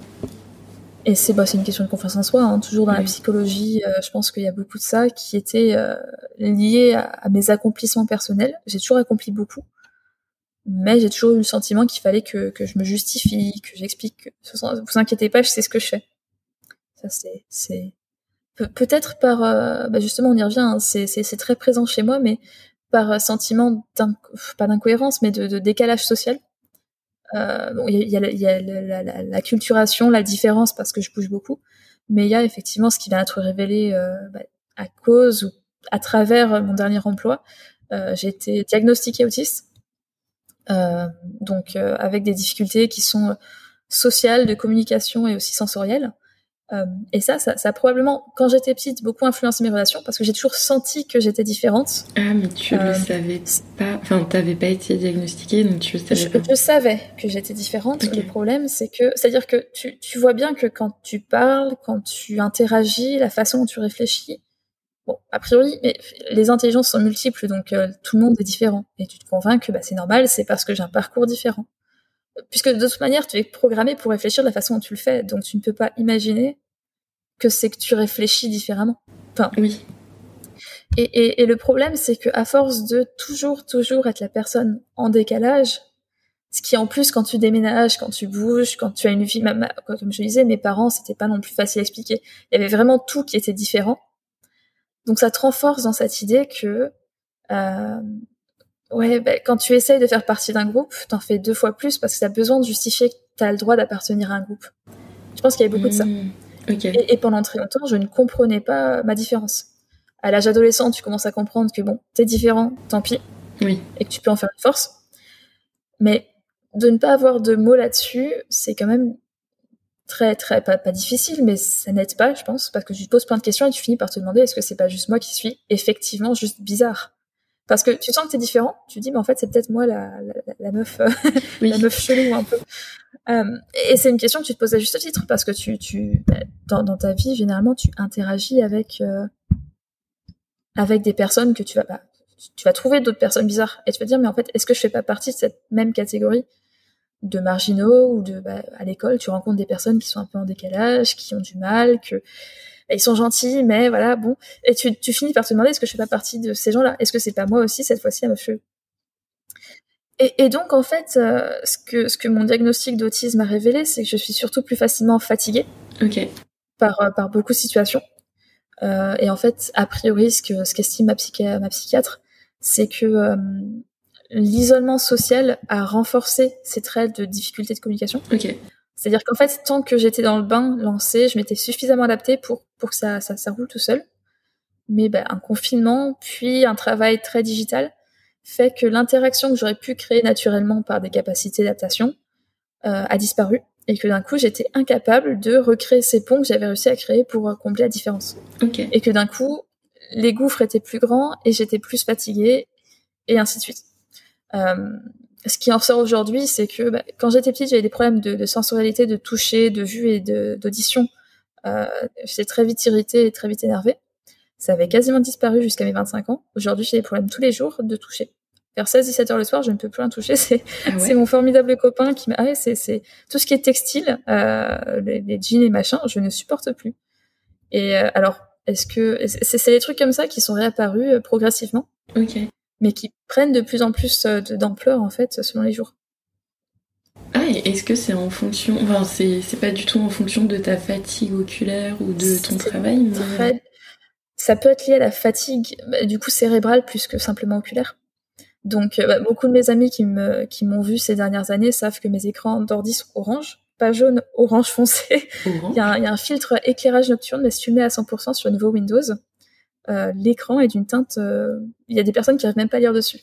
et c'est bah, une question de confiance en soi. Hein. Toujours dans la psychologie, euh, je pense qu'il y a beaucoup de ça qui était euh, lié à, mes accomplissements personnels. J'ai toujours accompli beaucoup, mais j'ai toujours eu le sentiment qu'il fallait que, que, je me justifie, que j'explique. Vous inquiétez pas, je sais ce que je fais. C'est, peut-être par, euh, bah justement, on y revient. Hein, c'est, très présent chez moi, mais par sentiment pas d'incohérence, mais de, décalage social. Euh, il y a, la, la, culturation, la différence parce que je bouge beaucoup, mais il y a effectivement ce qui va être révélé euh, bah, à cause ou à travers mon dernier emploi. Euh, j'ai été diagnostiquée autiste, euh, donc euh, avec des difficultés qui sont sociales, de communication et aussi sensorielles. Euh, et ça, ça, ça, a probablement, quand j'étais petite, beaucoup influencé mes relations parce que j'ai toujours senti que j'étais différente. Ah, mais tu le euh, savais pas, enfin, t'avais pas été diagnostiquée, donc tu le savais je, pas. Je savais que j'étais différente. Le problème, c'est que, c'est-à-dire que tu, tu vois bien que quand tu parles, quand tu interagis, la façon dont tu réfléchis, bon, a priori, mais les intelligences sont multiples, donc euh, tout le monde est différent. Et tu te convaincs que bah, c'est normal, c'est parce que j'ai un parcours différent puisque de toute manière, tu es programmé pour réfléchir de la façon dont tu le fais, donc tu ne peux pas imaginer que c'est que tu réfléchis différemment. Enfin, oui. Et, et, et le problème, c'est que à force de toujours, toujours être la personne en décalage, ce qui en plus, quand tu déménages, quand tu bouges, quand tu as une vie, comme je disais, mes parents, c'était pas non plus facile à expliquer. Il y avait vraiment tout qui était différent. Donc ça te renforce dans cette idée que euh, Ouais, bah, quand tu essayes de faire partie d'un groupe, t'en fais deux fois plus parce que t'as besoin de justifier que t'as le droit d'appartenir à un groupe. Je pense qu'il y avait beaucoup de ça. Mmh, et, pendant très longtemps, je ne comprenais pas ma différence. À l'âge adolescent, tu commences à comprendre que bon, t'es différent, tant pis. Oui. Et que tu peux en faire une force. Mais de ne pas avoir de mots là-dessus, c'est quand même très, très, pas, pas difficile, mais ça n'aide pas, je pense, parce que tu te poses plein de questions et tu finis par te demander est-ce que c'est pas juste moi qui suis effectivement juste bizarre? Parce que tu sens que t'es différent, tu dis mais en fait c'est peut-être moi la, la, la meuf euh, la meuf chelou un peu. Euh, et c'est une question que tu te poses à juste titre parce que tu tu dans, dans ta vie généralement tu interagis avec euh, avec des personnes que tu vas pas tu vas trouver d'autres personnes bizarres et tu vas dire mais en fait est-ce que je fais pas partie de cette même catégorie de marginaux ou de bah, à l'école tu rencontres des personnes qui sont un peu en décalage qui ont du mal que ils sont gentils, mais voilà, bon. Et tu, tu finis par te demander est-ce que je fais pas partie de ces gens-là? Est-ce que c'est pas moi aussi cette fois-ci à me cheveux et, et, donc en fait, euh, ce que ce que mon diagnostic d'autisme a révélé, c'est que je suis surtout plus facilement fatiguée par euh, par beaucoup de situations. Euh, et en fait, a priori, ce que ce qu'estime ma, ma psychiatre, c'est que euh, l'isolement social a renforcé ces traits de difficulté de communication. Okay. C'est-à-dire qu'en fait, tant que j'étais dans le bain lancé, je m'étais suffisamment adaptée pour, pour que ça, ça, ça roule tout seul. Mais ben, un confinement, puis un travail très digital, fait que l'interaction que j'aurais pu créer naturellement par des capacités d'adaptation euh, a disparu. Et que d'un coup, j'étais incapable de recréer ces ponts que j'avais réussi à créer pour combler la différence. Okay. Et que d'un coup, les gouffres étaient plus grands et j'étais plus fatiguée, et ainsi de suite. Euh, ce qui en sort aujourd'hui, c'est que bah, quand j'étais petite, j'avais des problèmes de, de, sensorialité, de toucher, de vue et d'audition. Euh, j'étais très vite irritée et très vite énervée. Ça avait quasiment disparu jusqu'à mes 25 ans. Aujourd'hui, j'ai des problèmes tous les jours de toucher. Vers 16-17 heures le soir, je ne peux plus rien toucher. C'est ah mon formidable copain qui m'a... Ah ouais, c'est tout ce qui est textile, euh, les, les, jeans et machin, je ne supporte plus. Et euh, alors, est-ce que... C'est des trucs comme ça qui sont réapparus euh, progressivement. Ok mais qui prennent de plus en plus euh, d'ampleur en fait selon les jours. Ah, est-ce que c'est en fonction, enfin c'est pas du tout en fonction de ta fatigue oculaire ou de ton travail mais... Ça peut être lié à la fatigue, bah, du coup cérébrale plus que simplement oculaire. Donc euh, bah, beaucoup de mes amis qui me qui m'ont vu ces dernières années savent que mes écrans d'ordi sont orange, pas jaune, orange foncé. Il y, a un, y, a un filtre éclairage nocturne, mais si tu le mets à 100% sur le nouveau Windows, euh, l'écran est d'une teinte. Euh, il y a des personnes qui n'arrivent même pas à lire dessus.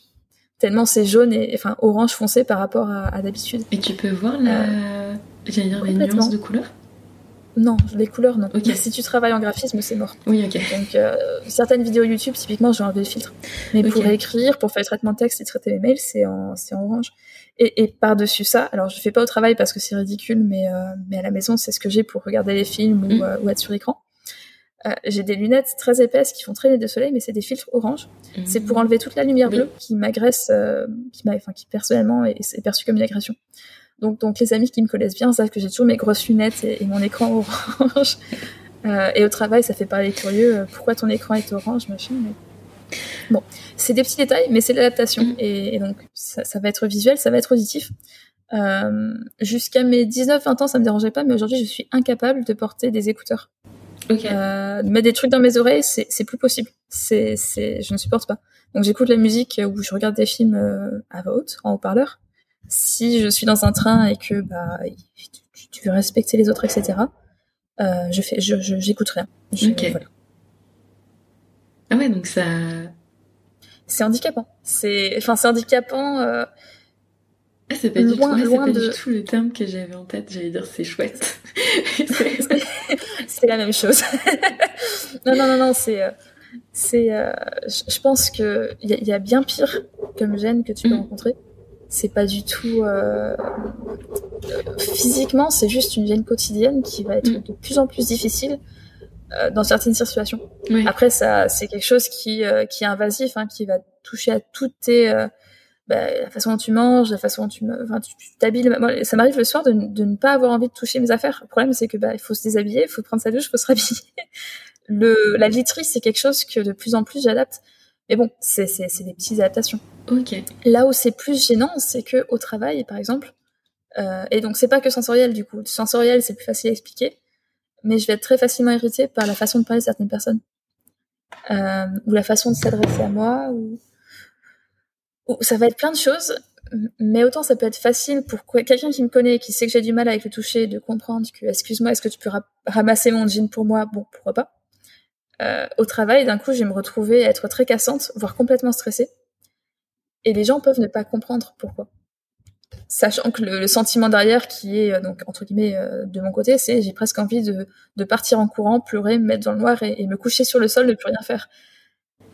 Tellement c'est jaune et enfin orange foncé par rapport à, d'habitude. Et tu peux voir la, euh, j'allais dire les nuances de couleurs? Non, les couleurs non. Si tu travailles en graphisme, c'est mort. Oui, ok. Donc certaines vidéos YouTube, typiquement, j'ai enlevé le filtre. Mais pour écrire, pour faire le traitement de texte et traiter mes mails, c'est en, c'est en orange. Et, et par-dessus ça, alors je fais pas au travail parce que c'est ridicule, mais, mais à la maison, c'est ce que j'ai pour regarder les films ou, mm. ou être sur l'écran. Euh, j'ai des lunettes très épaisses qui font très de soleil, mais c'est des filtres orange. C'est pour enlever toute la lumière bleue qui m'agresse, euh, qui m'a, enfin, qui personnellement est, est perçue comme une agression. Donc, donc les amis qui me connaissent bien savent que j'ai toujours mes grosses lunettes et, mon écran orange. Euh, et au travail, ça fait parler curieux. Euh, pourquoi ton écran est orange, machin. Mais... Bon, c'est des petits détails, mais c'est l'adaptation. Mm. Et, donc, ça, va être visuel, ça va être auditif. Euh, Jusqu'à mes 19-20 ans, ça me dérangeait pas, mais aujourd'hui, je suis incapable de porter des écouteurs. Euh, mettre des trucs dans mes oreilles, c'est plus possible. C'est, je ne supporte pas. Donc j'écoute la musique ou je regarde des films euh, à voix haute, en haut-parleur. Si je suis dans un train et que bah tu, veux respecter les autres, etc. Euh, je fais, je, j'écoute rien. ok. Ah ouais, donc ça. C'est handicapant. C'est, enfin, c'est handicapant. Ah, c'est pas, du, tout, pas du tout le terme que j'avais en tête. J'allais dire c'est chouette. c'est la même chose. non, non, non, non, c'est. Euh, c'est, euh, je pense que il y, a bien pire comme gêne que tu peux mm. rencontrer. C'est pas du tout euh, physiquement, c'est juste une gêne quotidienne qui va être mm. de plus en plus difficile euh, dans certaines situations. Après, ça, c'est quelque chose qui, qui est invasif, hein, qui va toucher à toutes tes bah, la façon dont tu manges, la façon dont tu, enfin, t'habilles. ça m'arrive le soir de, de, ne pas avoir envie de toucher mes affaires. Le problème, c'est que bah, il faut se déshabiller, il faut prendre sa douche, il faut se rhabiller le, la literie, c'est quelque chose que de plus en plus j'adapte. Mais bon, c'est, des petites adaptations. Là où c'est plus gênant, c'est que au travail, par exemple, euh, et donc c'est pas que sensoriel du coup. Sensoriel, c'est plus facile à expliquer, mais je vais être très facilement irritée par la façon de parler de certaines personnes, euh, ou la façon de s'adresser à moi, ou... ça va être plein de choses. Mais autant ça peut être facile pour quelqu'un qui me connaît, qui sait que j'ai du mal avec le toucher, de comprendre que excuse-moi, est-ce que tu peux ramasser mon jean pour moi? Bon, pourquoi pas euh, au travail, d'un coup, je vais me retrouver à être très cassante, voire complètement stressée. Et les gens peuvent ne pas comprendre pourquoi. Sachant que le, sentiment derrière, qui est euh, donc entre guillemets euh, de mon côté, c'est j'ai presque envie de, de, partir en courant, pleurer, me mettre dans le noir et, me coucher sur le sol, ne plus rien faire.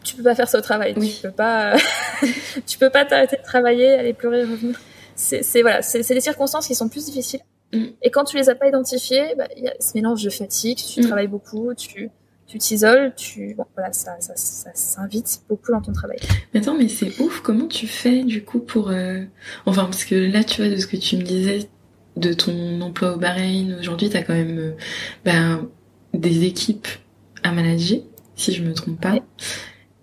Tu peux pas faire ça au travail. Tu peux pas, tu peux pas t'arrêter de travailler, aller pleurer, revenir. C'est voilà, c'est des circonstances qui sont plus difficiles. Mm. Et quand tu les as pas identifiées, bah, il y a ce mélange de fatigue, tu mm. travailles beaucoup, tu tu t'isoles, tu bon, voilà, ça, ça, ça s'invite beaucoup dans ton travail. Mais attends, mais c'est ouf. Comment tu fais du coup pour, euh... enfin parce que là, tu vois, de ce que tu me disais de ton emploi au Bahreïn, aujourd'hui, t'as quand même euh, ben, des équipes à manager, si je me trompe pas.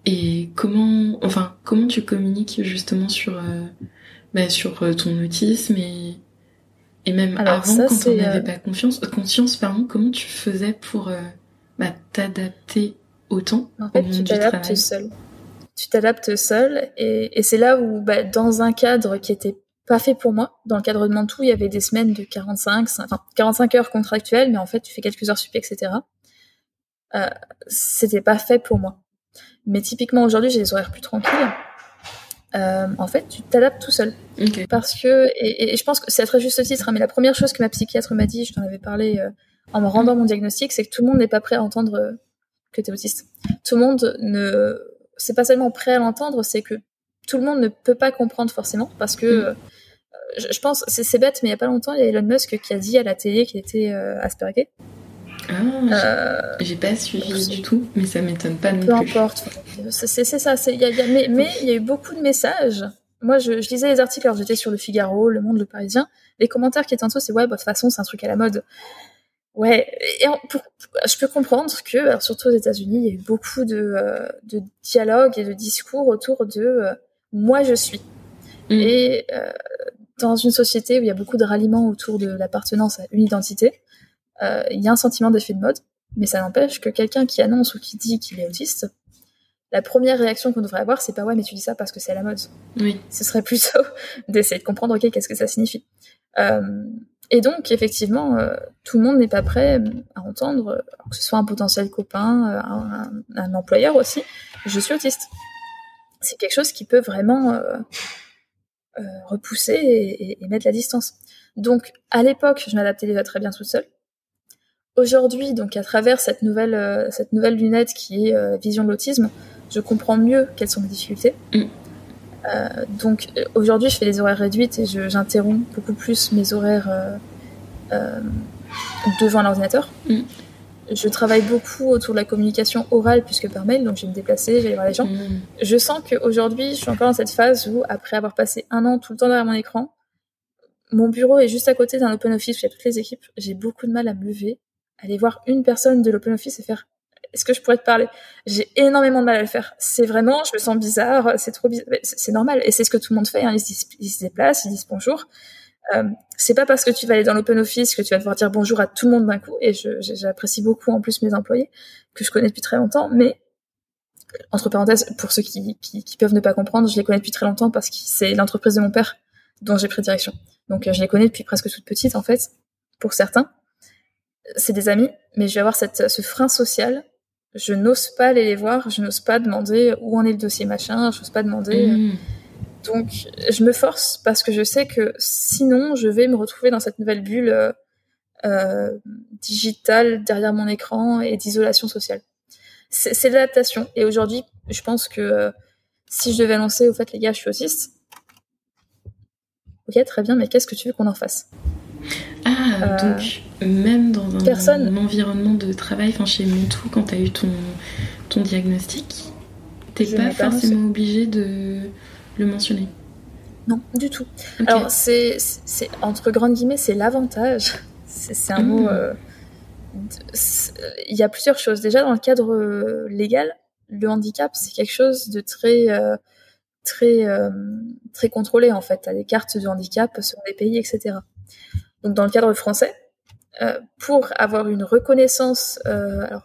Et comment, enfin, comment tu communiques justement sur, euh, ben, sur euh, ton autisme et et même avant, quand on n'avait pas confiance, conscience, pardon, comment tu faisais pour bah, t'adapter autant en fait, tu t'adaptes seul. Tu t'adaptes seul et, et c'est là où, bah, dans un cadre qui était pas fait pour moi, dans le cadre de Mantoue, il y avait des semaines de 45, enfin 45 heures contractuelles, mais en fait, tu fais quelques heures sup, etc. Euh, c'était pas fait pour moi. Mais typiquement aujourd'hui, j'ai des horaires plus tranquilles. Euh, en fait, tu t'adaptes tout seul. Parce que, et, et, je pense que c'est à très juste titre, hein, mais la première chose que ma psychiatre m'a dit, je t'en avais parlé euh, en me rendant mon diagnostic, c'est que tout le monde n'est pas prêt à entendre euh, que tu es autiste. Tout le monde ne, c'est pas seulement prêt à l'entendre, c'est que tout le monde ne peut pas comprendre forcément parce que mm. je, pense, c'est bête, mais il y a pas longtemps, il y a Elon Musk qui a dit à la télé qu'il était Asperger. Ah, j'ai pas suivi du tout, mais ça m'étonne pas non plus. Peu importe, c'est ça. Y a, y a, mais, il y a eu beaucoup de messages. Moi, je, je lisais les articles alors j'étais sur le Figaro, Le Monde, Le Parisien. Les commentaires qui étaient en dessous, c'est ouais, bah, de toute façon, c'est un truc à la mode. Ouais, et je peux comprendre que, alors surtout aux États-Unis, il y a eu beaucoup de, euh, de dialogues et de discours autour de euh, moi je suis. Mm. Et euh, dans une société où il y a beaucoup de ralliements autour de l'appartenance à une identité, il y a un sentiment d'effet de mode, mais ça n'empêche que quelqu'un qui annonce ou qui dit qu'il est autiste, la première réaction qu'on devrait avoir, c'est pas ouais, mais tu dis ça parce que c'est à la mode. Oui. Ce serait plutôt d'essayer de comprendre, ok, qu'est-ce que ça signifie? Euh, et donc, effectivement, euh, tout le monde n'est pas prêt à entendre, que ce soit un potentiel copain, euh, un, employeur aussi, je suis autiste. C'est quelque chose qui peut vraiment euh, repousser et, mettre la distance. Donc, à l'époque, je m'adaptais déjà très bien toute seule. Aujourd'hui, donc à travers cette nouvelle, cette nouvelle lunette qui est vision de l'autisme, je comprends mieux quelles sont mes difficultés. Mm. Euh, donc euh, aujourd'hui, je fais des horaires réduites et j'interromps beaucoup plus mes horaires euh, devant l'ordinateur. Mm. Je travaille beaucoup autour de la communication orale puisque par mail, donc je vais me déplacer, je vais aller voir les gens. Mm. Je sens qu'aujourd'hui, je suis encore dans cette phase où, après avoir passé un an tout le temps derrière mon écran, mon bureau est juste à côté d'un open office où il y a toutes les équipes. J'ai beaucoup de mal à me lever, aller voir une personne de l'open office et faire est-ce que je pourrais te parler? J'ai énormément de mal à le faire. C'est vraiment, je me sens bizarre, c'est trop bizarre. C'est normal et c'est ce que tout le monde fait. Hein. Ils, se, déplacent, ils disent bonjour. Euh, c'est pas parce que tu vas aller dans l'open office que tu vas devoir dire bonjour à tout le monde d'un coup. Et j'apprécie beaucoup en plus mes employés que je connais depuis très longtemps. Mais entre parenthèses, pour ceux qui peuvent ne pas comprendre, je les connais depuis très longtemps parce que c'est l'entreprise de mon père dont j'ai pris direction. Donc euh, je les connais depuis presque toute petite en fait, pour certains. C'est des amis, mais je vais avoir cette, ce frein social. Je n'ose pas aller les voir, je n'ose pas demander où en est le dossier machin, je n'ose pas demander. Euh. Mmh. Donc je me force parce que je sais que sinon je vais me retrouver dans cette nouvelle bulle euh, euh digitale derrière mon écran et d'isolation sociale. C'est l'adaptation. Et aujourd'hui, je pense que si je devais annoncer au fait les gars, je suis autiste, Ok, très bien, mais qu'est-ce que tu veux qu'on en fasse? Ah, euh, donc même dans un, personne... environnement de travail, enfin chez Montou, quand tu as eu ton, ton diagnostic, t'es pas forcément obligé de le mentionner Non, du tout. Alors, c'est, entre grandes guillemets, c'est l'avantage. C'est, un mot. Hmm. Euh, il y a plusieurs choses. Déjà, dans le cadre euh, légal, le handicap, c'est quelque chose de très très euh, très contrôlé en fait. à des cartes de handicap sur les pays, etc. Donc dans le cadre français, euh, pour avoir une reconnaissance, euh, alors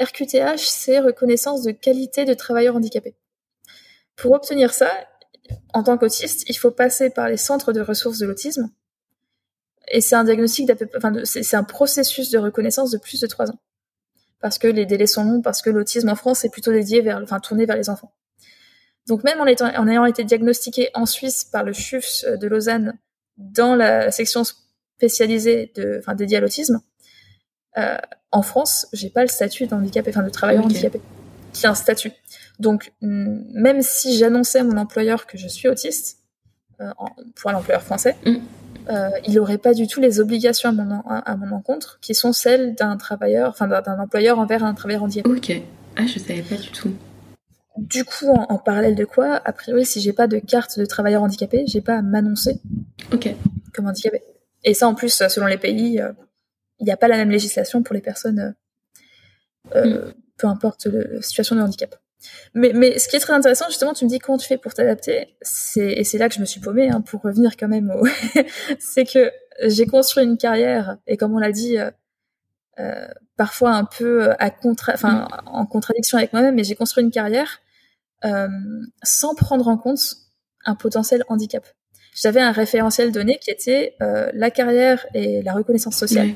RQTH, c'est reconnaissance de qualité de travailleur handicapé. Pour obtenir ça, en tant qu'autiste, il faut passer par les centres de ressources de l'autisme. Et c'est un diagnostic enfin, c'est un processus de reconnaissance de plus de trois ans. Parce que les délais sont longs, parce que l'autisme en France est plutôt dédié vers, enfin, tourné vers les enfants. Donc même en, ayant été diagnostiqué en Suisse par le CHUFS de Lausanne dans la section spécialisée de, enfin, dédiée à l'autisme, euh, en France, j'ai pas le statut d'handicapé, enfin de travailleur handicapé, qui a un statut. Donc même si j'annonçais à mon employeur que je suis autiste, euh, pour l'employeur français, mm. euh, il n'aurait pas du tout les obligations à mon, à mon encontre, qui sont celles d'un travailleur, enfin d'un employeur envers un travailleur handicapé. Ok. Ah, je savais pas du tout. Du coup, en, parallèle de quoi, a priori, si j'ai pas de carte de travailleur handicapé, j'ai pas à m'annoncer comme handicapé. Et ça, en plus, selon les pays, euh, il n'y a pas la même législation pour les personnes, euh, euh, mm. peu importe la situation de handicap. Mais, mais ce qui est très intéressant, justement, tu me dis comment tu fais pour t'adapter, et c'est là que je me suis paumée, hein, pour revenir quand même au, c'est que j'ai construit une carrière, et comme on l'a dit, parfois un peu à contra... enfin, mm. en contradiction avec moi-même, mais j'ai construit une carrière euh, sans prendre en compte un potentiel handicap. J'avais un référentiel donné qui était euh, la carrière et la reconnaissance sociale.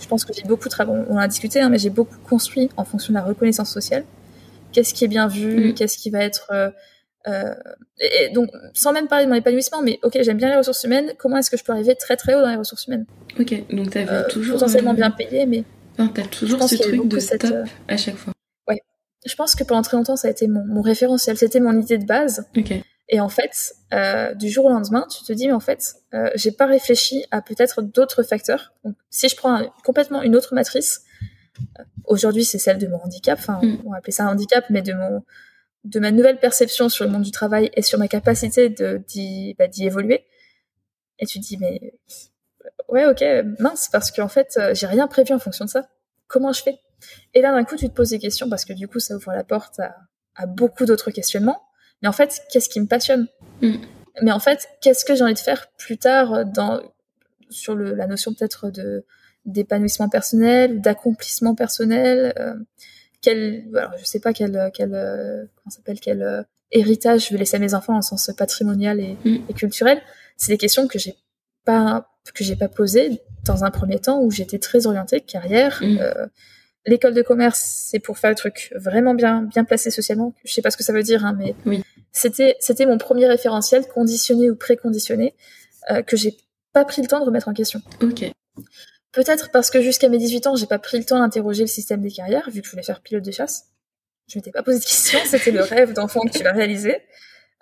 Je pense que j'ai beaucoup travaillé, on a discuté, hein, mais j'ai beaucoup construit en fonction de la reconnaissance sociale. Qu'est-ce qui est bien vu, mm. qu'est-ce qui va être euh, euh, et, donc, sans même parler de mon épanouissement, mais ok, j'aime bien les ressources humaines. Comment est-ce que je peux arriver très très haut dans les ressources humaines? Ok, donc tu avais toujours potentiellement bien payé, mais t'as toujours ce truc de cette... top à chaque fois je pense que pendant très longtemps, ça a été mon, référentiel, c'était mon idée de base. Et en fait, euh, du jour au lendemain, tu te dis, mais en fait, euh, j'ai pas réfléchi à peut-être d'autres facteurs. Donc, si je prends complètement une autre matrice, euh, aujourd'hui, c'est celle de mon handicap. Enfin, mm. on va appeler ça un handicap, mais de mon, de ma nouvelle perception sur le monde du travail et sur ma capacité de d'y bah, évoluer. Et tu te dis, mais ouais, ok, mince, parce qu'en fait, euh, j'ai rien prévu en fonction de ça. Comment je fais? Et là, d'un coup, tu te poses des questions parce que du coup, ça ouvre la porte à, beaucoup d'autres questionnements. Mais en fait, qu'est-ce qui me passionne? Mm. Mais en fait, qu'est-ce que j'ai envie de faire plus tard dans, sur le, la notion peut-être de d'épanouissement personnel, d'accomplissement personnel euh, quel, alors, je sais pas quel, quel euh, comment s'appelle, quel euh, héritage je vais laisser à mes enfants en sens patrimonial et, mm. et culturel. C'est des questions que j'ai pas que j'ai pas posées dans un premier temps où j'étais très orientée carrière. Mm. L'école de commerce, c'est pour faire le truc vraiment bien, bien placé socialement. Je sais pas ce que ça veut dire, hein, mais oui. c'était, c'était mon premier référentiel, conditionné ou préconditionné, euh, que j'ai pas pris le temps de remettre en question. Ok. Peut-être parce que jusqu'à mes 18 ans, j'ai pas pris le temps d'interroger le système des carrières, vu que je voulais faire pilote de chasse. Je m'étais pas posé de questions, c'était le rêve d'enfant que tu vas réaliser.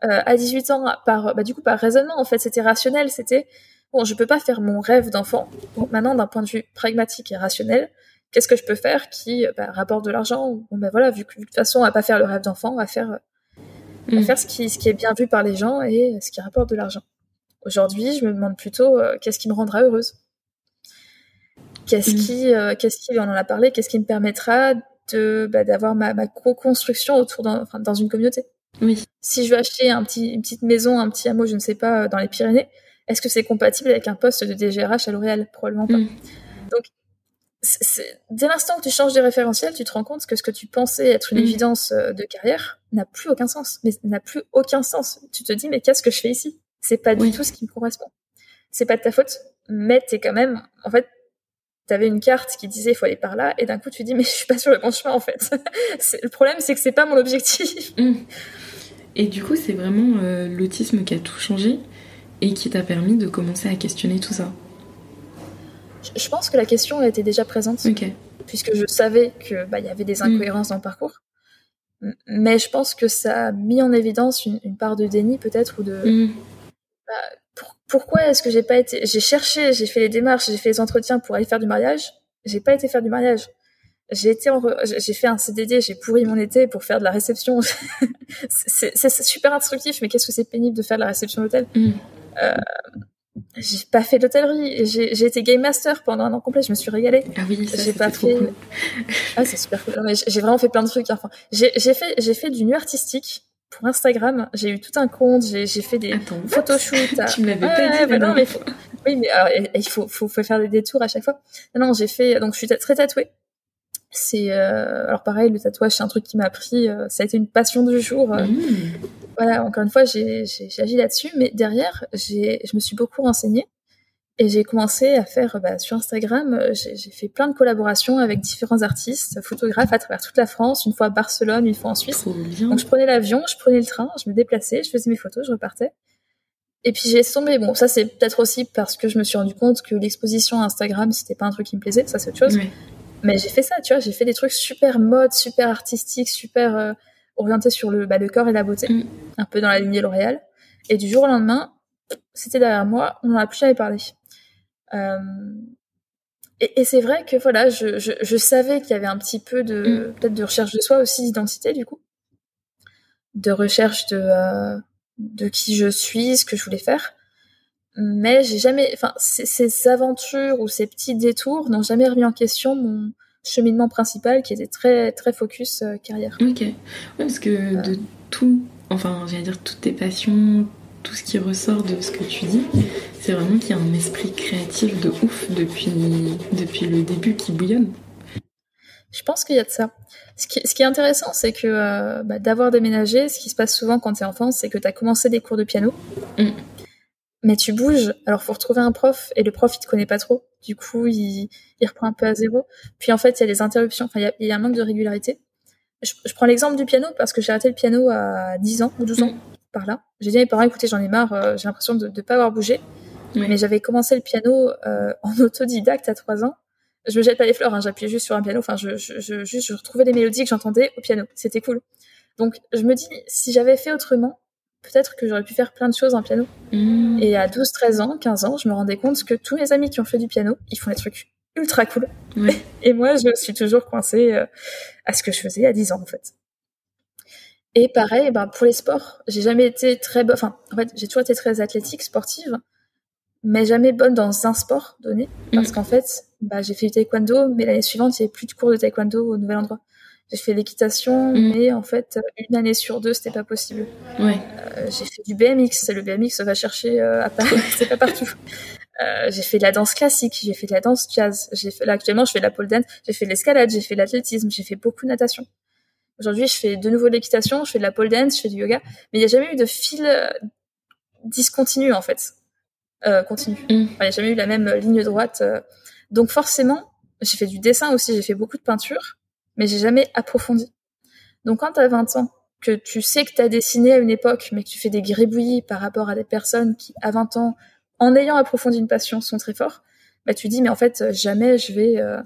Euh, à 18 ans, par, bah, du coup, par raisonnement, en fait, c'était rationnel, c'était, bon, je peux pas faire mon rêve d'enfant. Maintenant, d'un point de vue pragmatique et rationnel, qu'est-ce que je peux faire qui bah, rapporte de l'argent ben voilà vu que de toute façon on va pas faire le rêve d'enfant on va faire mm. faire ce qui ce qui est bien vu par les gens et ce qui rapporte de l'argent Aujourd'hui, je me demande plutôt qu'est-ce qui me rendra heureuse? Qu'est-ce mm. qui, qu'est-ce qui, on en a parlé, qu'est-ce qui me permettra de bah, d'avoir ma, ma co-construction autour dans, dans une communauté? Oui. Si je veux acheter un petit, une petite maison, un petit hameau, je ne sais pas, dans les Pyrénées, est-ce que c'est compatible avec un poste de DGRH à L'Oréal? Probablement pas. Mm. Donc, dès l'instant que tu changes de référentiel, tu te rends compte que ce que tu pensais être une mm. évidence euh, de carrière n'a plus aucun sens. Mais n'a plus aucun sens. Tu te dis, mais qu'est-ce que je fais ici? C'est pas du tout ce qui me correspond. C'est pas de ta faute, mais t'es quand même, en fait, t'avais une carte qui disait il faut aller par là, et d'un coup tu dis mais je suis pas sur le bon chemin en fait. le problème c'est que c'est pas mon objectif. Mm. Et du coup c'est vraiment euh, l'autisme qui a tout changé et qui t'a permis de commencer à questionner tout ça? Je pense que la question était déjà présente. Puisque je savais qu'il bah, y avait des mm. incohérences dans le parcours. Mais je pense que ça a mis en évidence une, part de déni peut-être ou de... Mm. Bah, pourquoi est-ce que j'ai pas été... J'ai cherché, j'ai fait les démarches, j'ai fait les entretiens pour aller faire du mariage. J'ai pas été faire du mariage j'ai été j'ai fait un CDD, j'ai pourri mon été pour faire de la réception. c'est super instructif, mais qu'est-ce que c'est pénible de faire de la réception d'hôtel. Mm. Euh, j'ai pas fait d'hôtellerie. J'ai été game master pendant un an complet. Je me suis régalée. Ah oui, j'ai pas fait. Ah c'est super cool. J'ai vraiment fait plein de trucs. Enfin, j'ai fait j'ai fait du nu artistique pour Instagram. J'ai eu tout un compte. J'ai fait des photoshoots. Tu m'avais pas dit. non, mais oui, mais alors, il faut, faut, faut faire des détours à chaque fois. Non, j'ai fait. Donc je suis très tatouée. C'est euh... alors pareil, le tatouage c'est un truc qui m'a pris. Euh, ça a été une passion du jour. Euh. Mmh. Voilà, encore une fois, j'ai agi là-dessus, mais derrière, j'ai je me suis beaucoup renseignée et j'ai commencé à faire bah, sur Instagram. J'ai fait plein de collaborations avec différents artistes, photographes à travers toute la France, une fois à Barcelone, une fois en Suisse. Donc je prenais l'avion, je prenais le train, je me déplaçais, je faisais mes photos, je repartais. Et puis j'ai tombé. Bon, ça c'est peut-être aussi parce que je me suis rendu compte que l'exposition Instagram c'était pas un truc qui me plaisait, ça c'est autre chose. Mais j'ai fait ça, tu vois, j'ai fait des trucs super mode, super artistiques, super euh, orientés sur le, bah, le corps et la beauté, mm. un peu dans la lignée L'Oréal. Et du jour au lendemain, c'était derrière moi, on n'en a plus jamais parlé. Euh, et, et c'est vrai que voilà, je, je, je savais qu'il y avait un petit peu de mm. peut-être de recherche de soi aussi, d'identité du coup, de recherche de euh, de qui je suis, ce que je voulais faire mais j'ai jamais, enfin, ces, aventures ou ces petits détours n'ont jamais remis en question mon cheminement principal qui était très très focus euh, carrière. Ok, ouais, parce que de tout, enfin, j'allais dire toutes tes passions, tout ce qui ressort de ce que tu dis, c'est vraiment qu'il y a un esprit créatif de ouf depuis depuis le début qui bouillonne. Je pense qu'il y a de ça. Ce qui, ce qui est intéressant, c'est que euh, bah, d'avoir déménagé, ce qui se passe souvent quand tu es enfant, c'est que tu as commencé des cours de piano. Mm mais tu bouges, alors faut retrouver un prof et le prof il te connaît pas trop, du coup il, il reprend un peu à zéro. Puis en fait il y a des interruptions, enfin il y a, il y a un manque de régularité. Je, je prends l'exemple du piano parce que j'ai arrêté le piano à 10 ans ou 12 ans par là. J'ai dit à mes parents écoutez j'en ai marre, euh, j'ai l'impression de ne pas avoir bougé. Mais j'avais commencé le piano euh, en autodidacte à 3 ans. Je me jette pas les fleurs, hein, j'appuyais juste sur un piano, enfin je, je, je, juste, je retrouvais des mélodies que j'entendais au piano, c'était cool. Donc je me dis si j'avais fait autrement, peut-être que j'aurais pu faire plein de choses en piano. Mmh. Et à 12, 13 ans, 15 ans, je me rendais compte que tous mes amis qui ont fait du piano, ils font des trucs ultra cool. Et moi, je suis toujours coincée euh, à ce que je faisais à 10 ans, en fait. Et pareil, ben, pour les sports, j'ai jamais été très bonne, enfin, en fait, j'ai toujours été très athlétique, sportive, mais jamais bonne dans un sport donné. Parce mmh. qu'en fait, bah, j'ai fait du taekwondo, mais l'année suivante, il n'y avait plus de cours de taekwondo au nouvel endroit. J'ai fait l'équitation, mm. mais en fait, une année sur deux, c'était pas possible. Ouais. Euh, j'ai fait du BMX. Le BMX, va chercher euh, à Paris, c'est pas partout. Euh, j'ai fait de la danse classique, j'ai fait de la danse jazz. J'ai fait, là, actuellement, je fais de la pole dance, j'ai fait de l'escalade, j'ai fait de l'athlétisme, j'ai fait beaucoup de natation. Aujourd'hui, je fais de nouveau de l'équitation, je fais de la pole dance, je fais du yoga, mais il n'y a jamais eu de fil euh, discontinu, en fait. Euh, continu. Mm. il n'y a jamais eu la même ligne droite. Donc forcément, j'ai fait du dessin aussi, j'ai fait beaucoup de peinture mais j'ai jamais approfondi. Donc quand tu as 20 ans, que tu sais que tu as dessiné à une époque, mais que tu fais des gribouillis par rapport à des personnes qui, à 20 ans, en ayant approfondi une passion, sont très forts, bah tu dis, mais en fait, jamais je vais... Euh,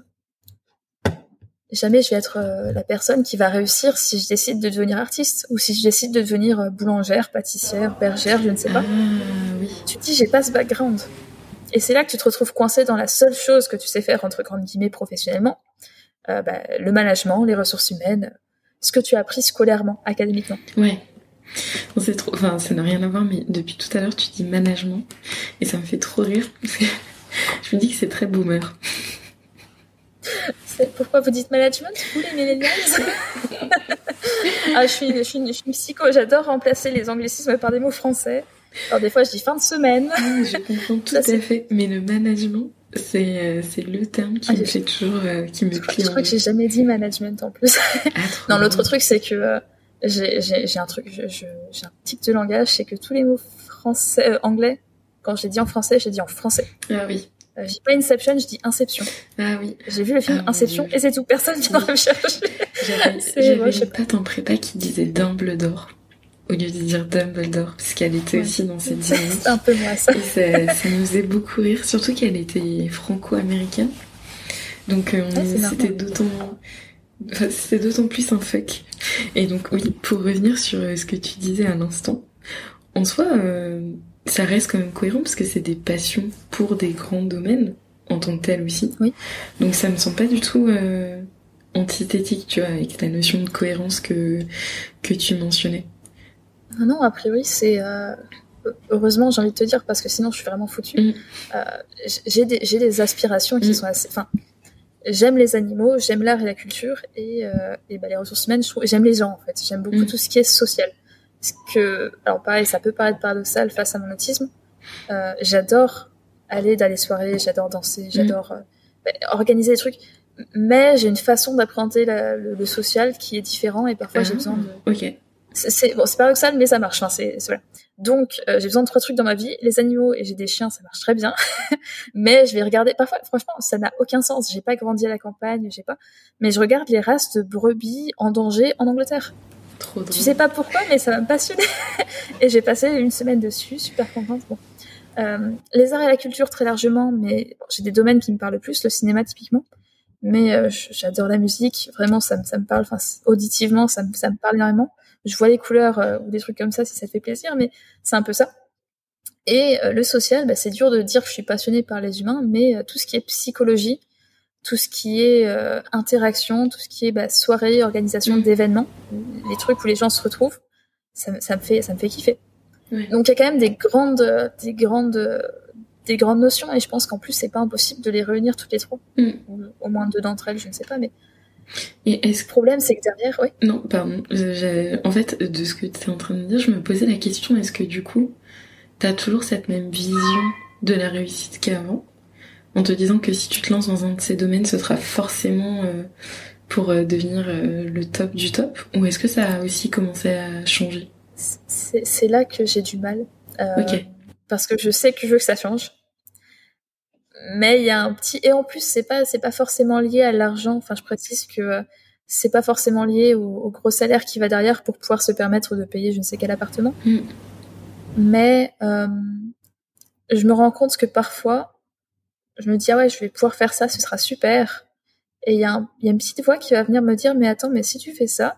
jamais je vais être euh, la personne qui va réussir si je décide de devenir artiste ou si je décide de devenir euh, boulangère, pâtissière, bergère, je ne sais pas. Ah, oui. Tu te dis j'ai pas ce background. Et c'est là que tu te retrouves coincé dans la seule chose que tu sais faire entre grandes guillemets professionnellement, euh, bah, le management, les ressources humaines, ce que tu as appris scolairement, académiquement. Ouais. c'est trop, enfin, ça n'a rien à voir, mais depuis tout à l'heure, tu dis management, et ça me fait trop rire. je me dis que c'est très boomer. Pourquoi vous dites management, vous les millennials? Ah, je, suis, je, suis, je suis psycho, j'adore remplacer les anglicismes par des mots français. Alors des fois, je dis fin de semaine. je comprends tout à fait. Mais le management, c'est euh, c'est le terme qui ah, me fait toujours euh, qui me Je crois que j'ai jamais dit management en plus. Ah, non, l'autre truc c'est que euh, j'ai un truc, j'ai un tic de langage, c'est que tous les mots français, anglais, quand je les dis en français, je les dis en français. Ah oui. je dis pas Inception, je dis Inception. Ah oui. J'ai vu le film ah, Inception et c'est tout. Personne vient de me chercher. J'avais une pote en prépa qui disait Dumbledore au lieu de dire Dumbledore, parce qu'elle était aussi dans cette dynamique. C'est un peu moi ça. Et ça, nous faisait beaucoup rire, surtout qu'elle était franco-américaine. Donc euh, c'était d'autant c'était d'autant plus un fuck. Et donc oui, pour revenir sur euh, ce que tu disais à l'instant, en soi, euh, ça reste quand même cohérent parce que c'est des passions pour des grands domaines en tant que tel aussi. Oui. Donc ça me semble pas du tout antithétique, tu vois, avec la notion de cohérence que que tu mentionnais. Non, non, a priori, c'est. Euh, heureusement, j'ai envie de te dire, parce que sinon, je suis vraiment foutue. Mm. Euh, j'ai des, des, aspirations qui mm. sont assez. Enfin, j'aime les animaux, j'aime l'art et la culture, et, euh, et bah, les ressources humaines, j'aime les gens, en fait. J'aime beaucoup mm. tout ce qui est social. Parce que, alors pareil, ça peut paraître paradoxal face à mon autisme. j'adore aller dans les soirées, j'adore danser, j'adore bah, organiser des trucs mais j'ai une façon d'appréhender le, social qui est différent et parfois j'ai ah, besoin de, Ok c'est bon, paradoxal, mais ça marche. Hein, c'est voilà. Donc, euh, j'ai besoin de trois trucs dans ma vie les animaux et j'ai des chiens, ça marche très bien. mais je vais regarder. Parfois, franchement, ça n'a aucun sens. J'ai pas grandi à la campagne, j'ai pas. Mais je regarde les races de brebis en danger en Angleterre. Trop drôle. Tu sais pas pourquoi, mais ça m'a passionné. et j'ai passé une semaine dessus, super contente. Bon. Euh, les arts et la culture très largement, mais j'ai des domaines qui me parlent plus, le cinéma typiquement. Mais euh, j'adore la musique, vraiment ça, ça me parle, enfin auditivement ça, ça me parle énormément je vois les couleurs euh, ou des trucs comme ça si ça fait plaisir, mais c'est un peu ça. Et euh, le social, bah, c'est dur de dire que je suis passionnée par les humains, mais euh, tout ce qui est psychologie, tout ce qui est interaction, tout ce qui est bah, soirée, organisation mm. d'événements, les trucs où les gens se retrouvent, ça, me fait ça me fait kiffer. Donc il y a quand même des grandes des grandes des grandes notions et je pense qu'en plus c'est pas impossible de les réunir toutes les trois, mm. au moins deux d'entre elles, je ne sais pas, mais et est-ce que... problème, c'est que derrière, oui. Non, pardon. En fait, de ce que tu es en train de dire, je me posais la question est-ce que du coup, tu as toujours cette même vision de la réussite qu'avant? En te disant que si tu te lances dans un de ces domaines, ce sera forcément euh, pour euh, devenir euh, le top du top? Ou est-ce que ça a aussi commencé à changer? C'est là que j'ai du mal. ok. Parce que je sais que je veux que ça change mais il y a un petit et en plus c'est pas c'est pas forcément lié à l'argent. Enfin je précise que euh, c'est pas forcément lié au, gros salaire qui va derrière pour pouvoir se permettre de payer je ne sais quel appartement. Mm. mais euh, je me rends compte que parfois je me dis ah ouais je vais pouvoir faire ça ce sera super. Et il y, a y a une petite voix qui va venir me dire mais attends mais si tu fais ça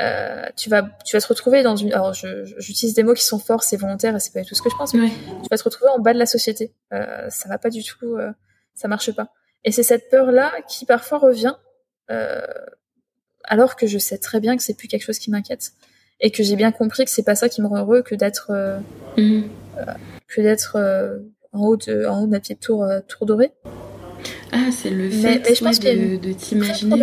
euh, tu vas tu vas te retrouver dans une alors j'utilise des mots qui sont forts c'est volontaire et c'est pas du tout ce que je pense mais tu vas te retrouver en bas de la société. Euh, ça va pas du tout euh, ça marche pas. Et c'est cette peur là qui parfois revient euh, alors que je sais très bien que c'est plus quelque chose qui m'inquiète et que j'ai bien compris que c'est pas ça qui me rend heureux que d'être euh, mhm. que d'être en haut de en haut de ma petite tour tour dorée. Ah c'est le fait mais, je pense de, de t'imaginer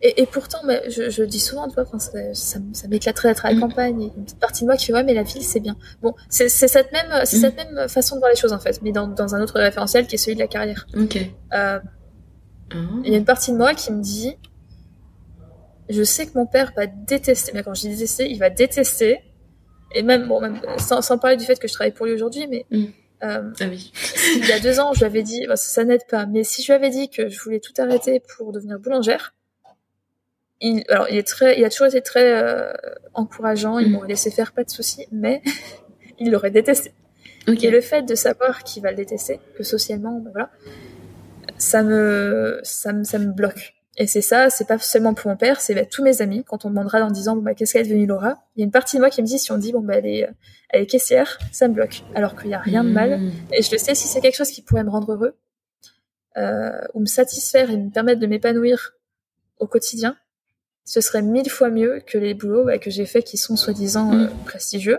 et, et pourtant, bah, je, je dis souvent, tu vois, ça, ça, ça m'éclaterait d'être à la mm. campagne. Et une petite partie de moi qui fait, ouais, mais la ville, c'est bien. Bon, c'est cette même, c'est cette mm. même façon de voir les choses, en fait, mais dans, dans un autre référentiel qui est celui de la carrière. Ok. Euh, ah. Il y a une partie de moi qui me dit, je sais que mon père va détester, mais quand je dis détester, il va détester. Et même, bon, même sans, sans parler du fait que je travaille pour lui aujourd'hui, mais mm. euh, ah oui. il y a deux ans, je lui avais dit, ça, ça n'aide pas, mais si je lui avais dit que je voulais tout arrêter pour devenir boulangère, il, alors, il est très, il a toujours été très euh, encourageant. Il mm. m'aurait laissé faire, pas de souci, mais il l'aurait détesté. Et le fait de savoir qu'il va le détester, que socialement, ben voilà, ça me, ça me, ça me bloque. Et c'est ça, c'est pas seulement pour mon père, c'est bah, tous mes amis. Quand on demandera en disant, bon, bah, qu'est-ce qu'elle est devenue Laura Il y a une partie de moi qui me dit, si on dit, bon, bah, elle est, elle est caissière, ça me bloque. Alors qu'il y a rien de mal. Mm. Et je le sais, si c'est quelque chose qui pourrait me rendre heureux, euh, ou me satisfaire et me permettre de m'épanouir au quotidien, ce serait mille fois mieux que les boulots bah, que j'ai faits qui sont soi-disant euh, mm. prestigieux.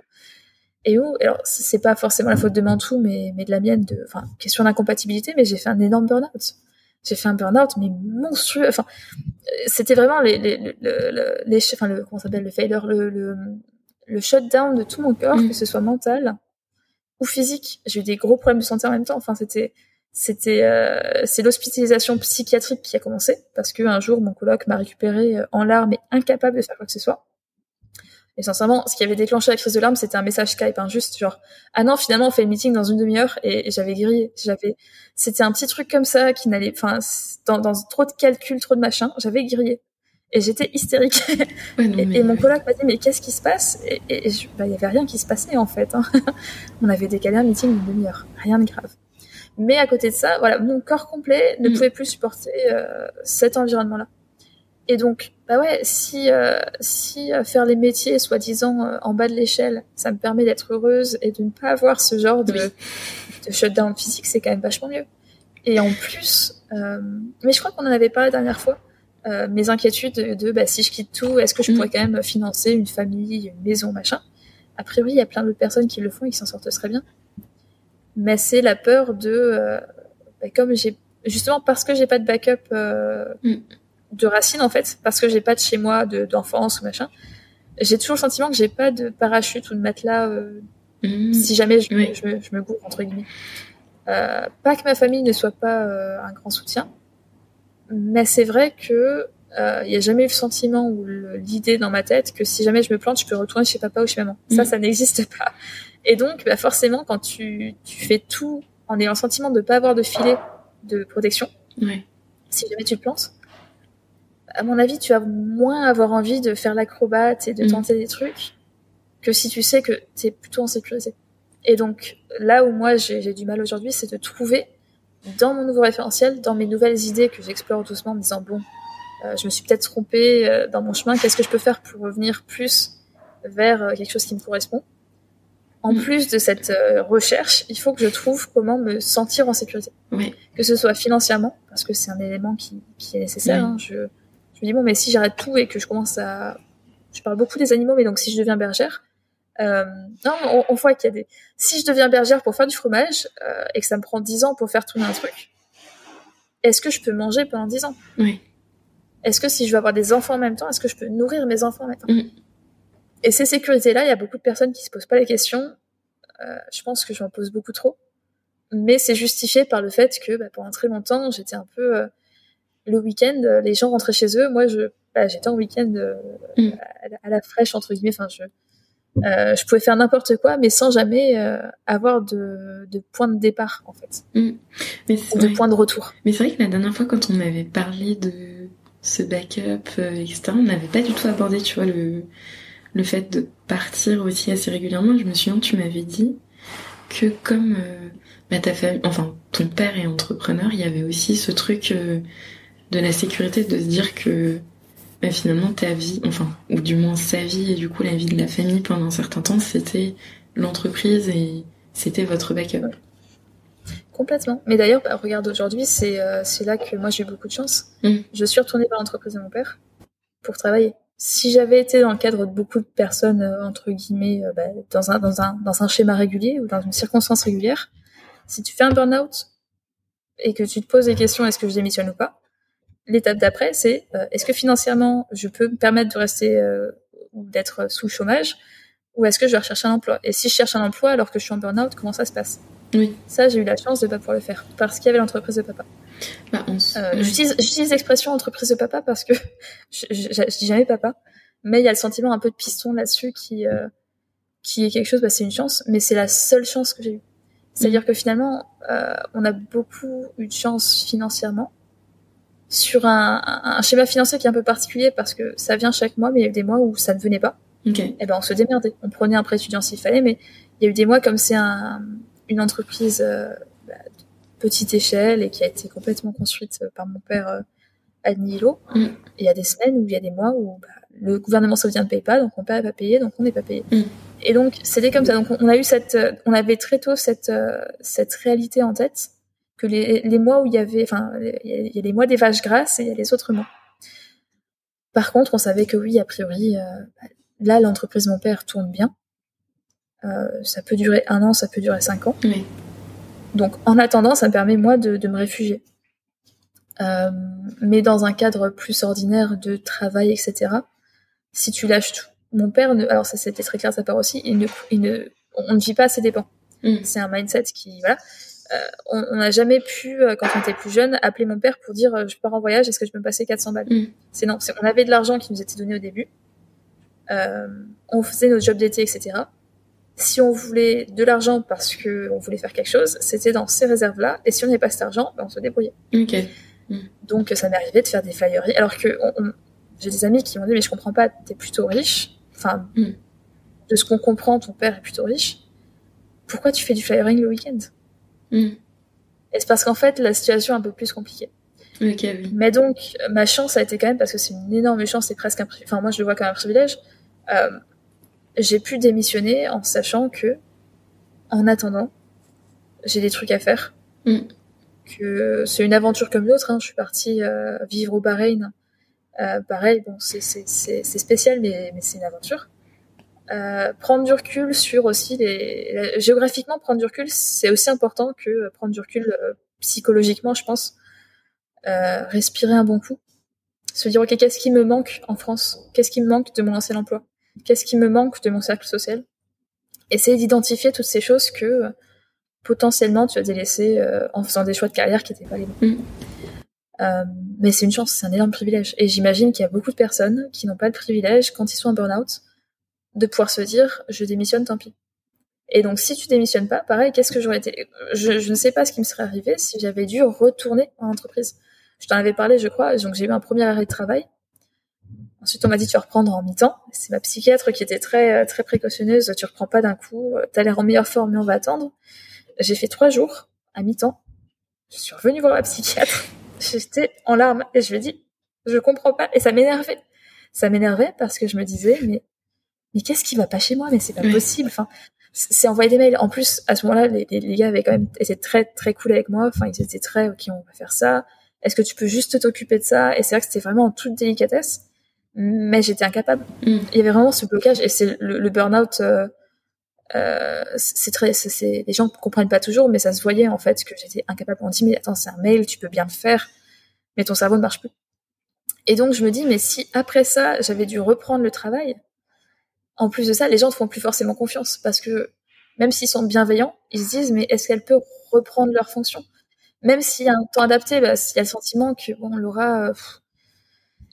Et où, alors c'est pas forcément la faute de Mantou, mais, mais de la mienne, de, enfin, question d'incompatibilité, mais j'ai fait un énorme burn-out. J'ai fait un burn-out, mais monstrueux. Enfin, c'était vraiment les, les, les, les, enfin, le, comment s'appelle, le failure, le, le, le shutdown de tout mon corps, mm. que ce soit mental ou physique. J'ai eu des gros problèmes de santé en même temps. Enfin, c'était, c'était euh, c'est l'hospitalisation psychiatrique qui a commencé parce que un jour mon coloc m'a récupéré euh, en larmes et incapable de faire quoi que ce soit. Et sincèrement, ce qui avait déclenché la crise de larmes, c'était un message Skype, hein, juste genre ah non finalement on fait le meeting dans une demi-heure et, j'avais grillé, j'avais c'était un petit truc comme ça qui n'allait, enfin dans, dans trop de calculs, trop de machin, j'avais grillé et j'étais hystérique. et, mon coloc m'a dit mais qu'est-ce qui se passe? Et, bah, il y avait rien qui se passait en fait. Hein. on avait décalé un meeting d'une demi-heure, rien de grave. Mais à côté de ça, voilà, mon corps complet ne mm. pouvait plus supporter euh, cet environnement-là. Et donc, bah ouais, si euh, si euh, faire les métiers soi-disant en bas de l'échelle, ça me permet d'être heureuse et de ne pas avoir ce genre de, de shutdown physique, c'est quand même vachement mieux. Et en plus, mais je crois qu'on en avait parlé la dernière fois, mes inquiétudes de, bah, si je quitte tout, est-ce que je mm. pourrais quand même financer une famille, une maison, machin? A priori, il y a plein d'autres personnes qui le font et qui s'en sortent très bien mais c'est la peur de euh, bah, comme j'ai justement parce que j'ai pas de backup euh, mm. de racines en fait parce que j'ai pas de chez moi d'enfance ou machin j'ai toujours le sentiment que j'ai pas de parachute ou de matelas euh, mm. si jamais je, je, je, me gourre entre guillemets euh, pas que ma famille ne soit pas un grand soutien mais c'est vrai que il n'y a jamais eu le sentiment ou l'idée dans ma tête que si jamais je me plante, je peux retourner chez papa ou chez maman. Ça, mm. ça n'existe pas. Et donc, bah forcément, quand tu, tu fais tout en ayant le sentiment de ne pas avoir de filet de protection, si jamais tu te plantes, à mon avis, tu vas moins avoir envie de faire l'acrobate et de mm. tenter des trucs que si tu sais que tu es plutôt en sécurité. Et donc, là où moi j'ai du mal aujourd'hui, c'est de trouver dans mon nouveau référentiel, dans mes nouvelles idées que j'explore doucement en me disant, bon, euh, je me suis peut-être trompée euh, dans mon chemin, qu'est-ce que je peux faire pour revenir plus vers euh, quelque chose qui me correspond? En plus de cette euh, recherche, il faut que je trouve comment me sentir en sécurité. Oui. Que ce soit financièrement, parce que c'est un élément qui, qui est nécessaire. Hein. Je, je, me dis, bon, mais si j'arrête tout et que je commence à... Je parle beaucoup des animaux, mais donc si je deviens bergère, euh, non, on, on voit qu'il y a des... Si je deviens bergère pour faire du fromage euh, et que ça me prend 10 ans pour faire tourner un truc, est-ce que je peux manger pendant 10 ans? Oui. Est-ce que si je veux avoir des enfants en même temps, est-ce que je peux nourrir mes enfants en même temps? Mm. Et ces sécurités-là, il y a beaucoup de personnes qui se posent pas la question. Euh, je pense que j'en pose beaucoup trop. Mais c'est justifié par le fait que bah, pendant très longtemps, j'étais un peu... Euh, le week-end, les gens rentraient chez eux. Moi, je, bah, j'étais en week-end euh, mm. à, la fraîche, entre guillemets. Enfin, je, euh, je pouvais faire n'importe quoi, mais sans jamais euh, avoir de, de, point de départ, en fait. Mm. Mais de point de retour. Mais c'est vrai que la dernière fois, quand on avait parlé de ce backup, etc., on n'avait pas du tout abordé, tu vois, le, le fait de partir aussi assez régulièrement. Je me souviens, tu m'avais dit que comme euh, bah, ta famille, enfin ton père est entrepreneur, il y avait aussi ce truc euh, de la sécurité, de se dire que bah, finalement ta vie, enfin ou du moins sa vie et du coup la vie de la famille pendant un certain temps, c'était l'entreprise et c'était votre backup. Complètement. Mais d'ailleurs, bah, regarde aujourd'hui, c'est euh, c'est là que moi j'ai eu beaucoup de chance. Mmh. Je suis retournée vers l'entreprise de mon père pour travailler si j'avais été dans le cadre de beaucoup de personnes euh, entre guillemets euh, bah, dans un dans un dans un schéma régulier ou dans une circonstance régulière, si tu fais un burn-out et que tu te poses des questions est-ce que je démissionne ou pas, l'étape d'après c'est euh, est-ce que financièrement je peux me permettre de rester ou d'être sous le chômage ou est-ce que je vais rechercher un emploi? Et si je cherche un emploi alors que je suis en burn-out, comment ça se passe? Oui. Ça j'ai eu la chance de pas pouvoir le faire parce qu'il y avait l'entreprise de papa. Bah, euh, J'utilise l'expression entreprise de papa parce que je, je, dis jamais papa, mais il y a le sentiment un peu de piston là-dessus qui euh, qui est quelque chose. Bah, c'est une chance, mais c'est la seule chance que j'ai eue. C'est-à-dire mm. que finalement, euh, on a beaucoup eu de chance financièrement sur un, un, schéma financier qui est un peu particulier parce que ça vient chaque mois, mais il y a eu des mois où ça ne venait pas. Et eh ben on se démerdait. On prenait un prêt étudiant s'il fallait, mais il y a eu des mois comme c'est un, une entreprise petite échelle et qui a été complètement construite euh, par mon père euh, à Nilo. Mm. il y a des semaines où il y a des mois où bah, le gouvernement saoudien ne paye pas, donc mon père n'a pas payé, donc on n'est pas payé. Mm. Et donc c'était comme ça. Donc on a eu cette, euh, on avait très tôt cette cette réalité en tête que les, les mois où il y avait, enfin il y a les mois des vaches grasses et il y a les autres mois. Par contre, on savait que oui, a priori, là, l'entreprise de mon père tourne bien. ça peut durer un an, ça peut durer cinq ans. Donc, en attendant, ça me permet, moi, de, de me réfugier. Euh, mais dans un cadre plus ordinaire de travail, etc., si tu lâches tout. Mon père, ne, alors ça c'était très clair de sa part aussi, il ne, il ne, on ne vit pas à ses dépens. Mm. C'est un mindset qui, voilà. Euh, on n'a jamais pu, euh, quand on était plus jeune, appeler mon père pour dire je pars en voyage, est-ce que je peux me passer 400 balles? Mm. C'est non, on avait de l'argent qui nous était donné au début. Euh, on faisait nos jobs d'été, etc. Si on voulait de l'argent parce que on voulait faire quelque chose, c'était dans ces réserves-là. Et si on n'avait pas cet argent, ben on se débrouillait. Okay. Mm. Donc ça m'est arrivé de faire des flyeries. Alors que j'ai des amis qui m'ont dit mais je comprends pas, t'es plutôt riche. Enfin, mm. de ce qu'on comprend, ton père est plutôt riche. Pourquoi tu fais du flyering le week-end? Mm. Et c'est parce qu'en fait la situation est un peu plus compliquée. Mais donc ma chance a été quand même parce que c'est une énorme chance, c'est presque un enfin moi je le vois comme un privilège. Euh, j'ai pu démissionner en sachant que en attendant j'ai des trucs à faire que c'est une aventure comme l'autre. Hein. Je suis partie euh, vivre au Bahreïn. Euh, pareil, bon, c'est spécial, mais, mais c'est une aventure. Euh, prendre du recul sur aussi les géographiquement prendre du recul c'est aussi important que prendre du recul euh, psychologiquement je pense euh, respirer un bon coup se dire ok qu'est-ce qui me manque en France? Qu'est-ce qui me manque de mon ancien emploi? Qu'est-ce qui me manque de mon cercle social? Essayer d'identifier toutes ces choses que potentiellement tu vas délaisser euh, en faisant des choix de carrière qui n'étaient pas les bons. Mm. Euh, mais c'est une chance, c'est un énorme privilège. Et j'imagine qu'il y a beaucoup de personnes qui n'ont pas le privilège, quand ils sont en burn-out, de pouvoir se dire je démissionne, tant pis. Et donc si tu démissionnes pas, pareil, qu'est-ce que j'aurais été? Je, je, ne sais pas ce qui me serait arrivé si j'avais dû retourner en entreprise. Je t'en avais parlé, je crois. Donc j'ai eu un premier arrêt de travail. Ensuite, on m'a dit tu vas reprendre en mi-temps. C'est ma psychiatre qui était très très précautionneuse. Tu reprends pas d'un coup. T'as l'air en meilleure forme, mais on va attendre. J'ai fait trois jours à mi-temps. Je suis revenue voir la psychiatre. J'étais en larmes et je lui ai dit, je comprends pas. Et ça m'énervait. Ça m'énervait parce que je me disais, mais, mais qu'est-ce qui va pas chez moi? Mais c'est pas possible. Enfin, c'est envoyer des mails. En plus, à ce moment-là, les, les, gars avaient quand même été très, très cool avec moi. Enfin, ils étaient très, ok, on va faire ça. Est-ce que tu peux juste t'occuper de ça? Et c'est vrai que c'était vraiment en toute délicatesse. Mais j'étais incapable. Mm. Il y avait vraiment ce blocage et c'est le, le burn-out, euh, euh, c'est très, c'est, les gens comprennent pas toujours, mais ça se voyait en fait que j'étais incapable. On dit mais attends, c'est un mail, tu peux bien le faire, mais ton cerveau ne marche plus. Et donc je me dis mais si après ça j'avais dû reprendre le travail, en plus de ça, les gens ne font plus forcément confiance parce que même s'ils sont bienveillants, ils se disent mais est-ce qu'elle peut reprendre leur fonction? Même s'il y a un temps adapté, bah, s'il y a le sentiment que bon Laura,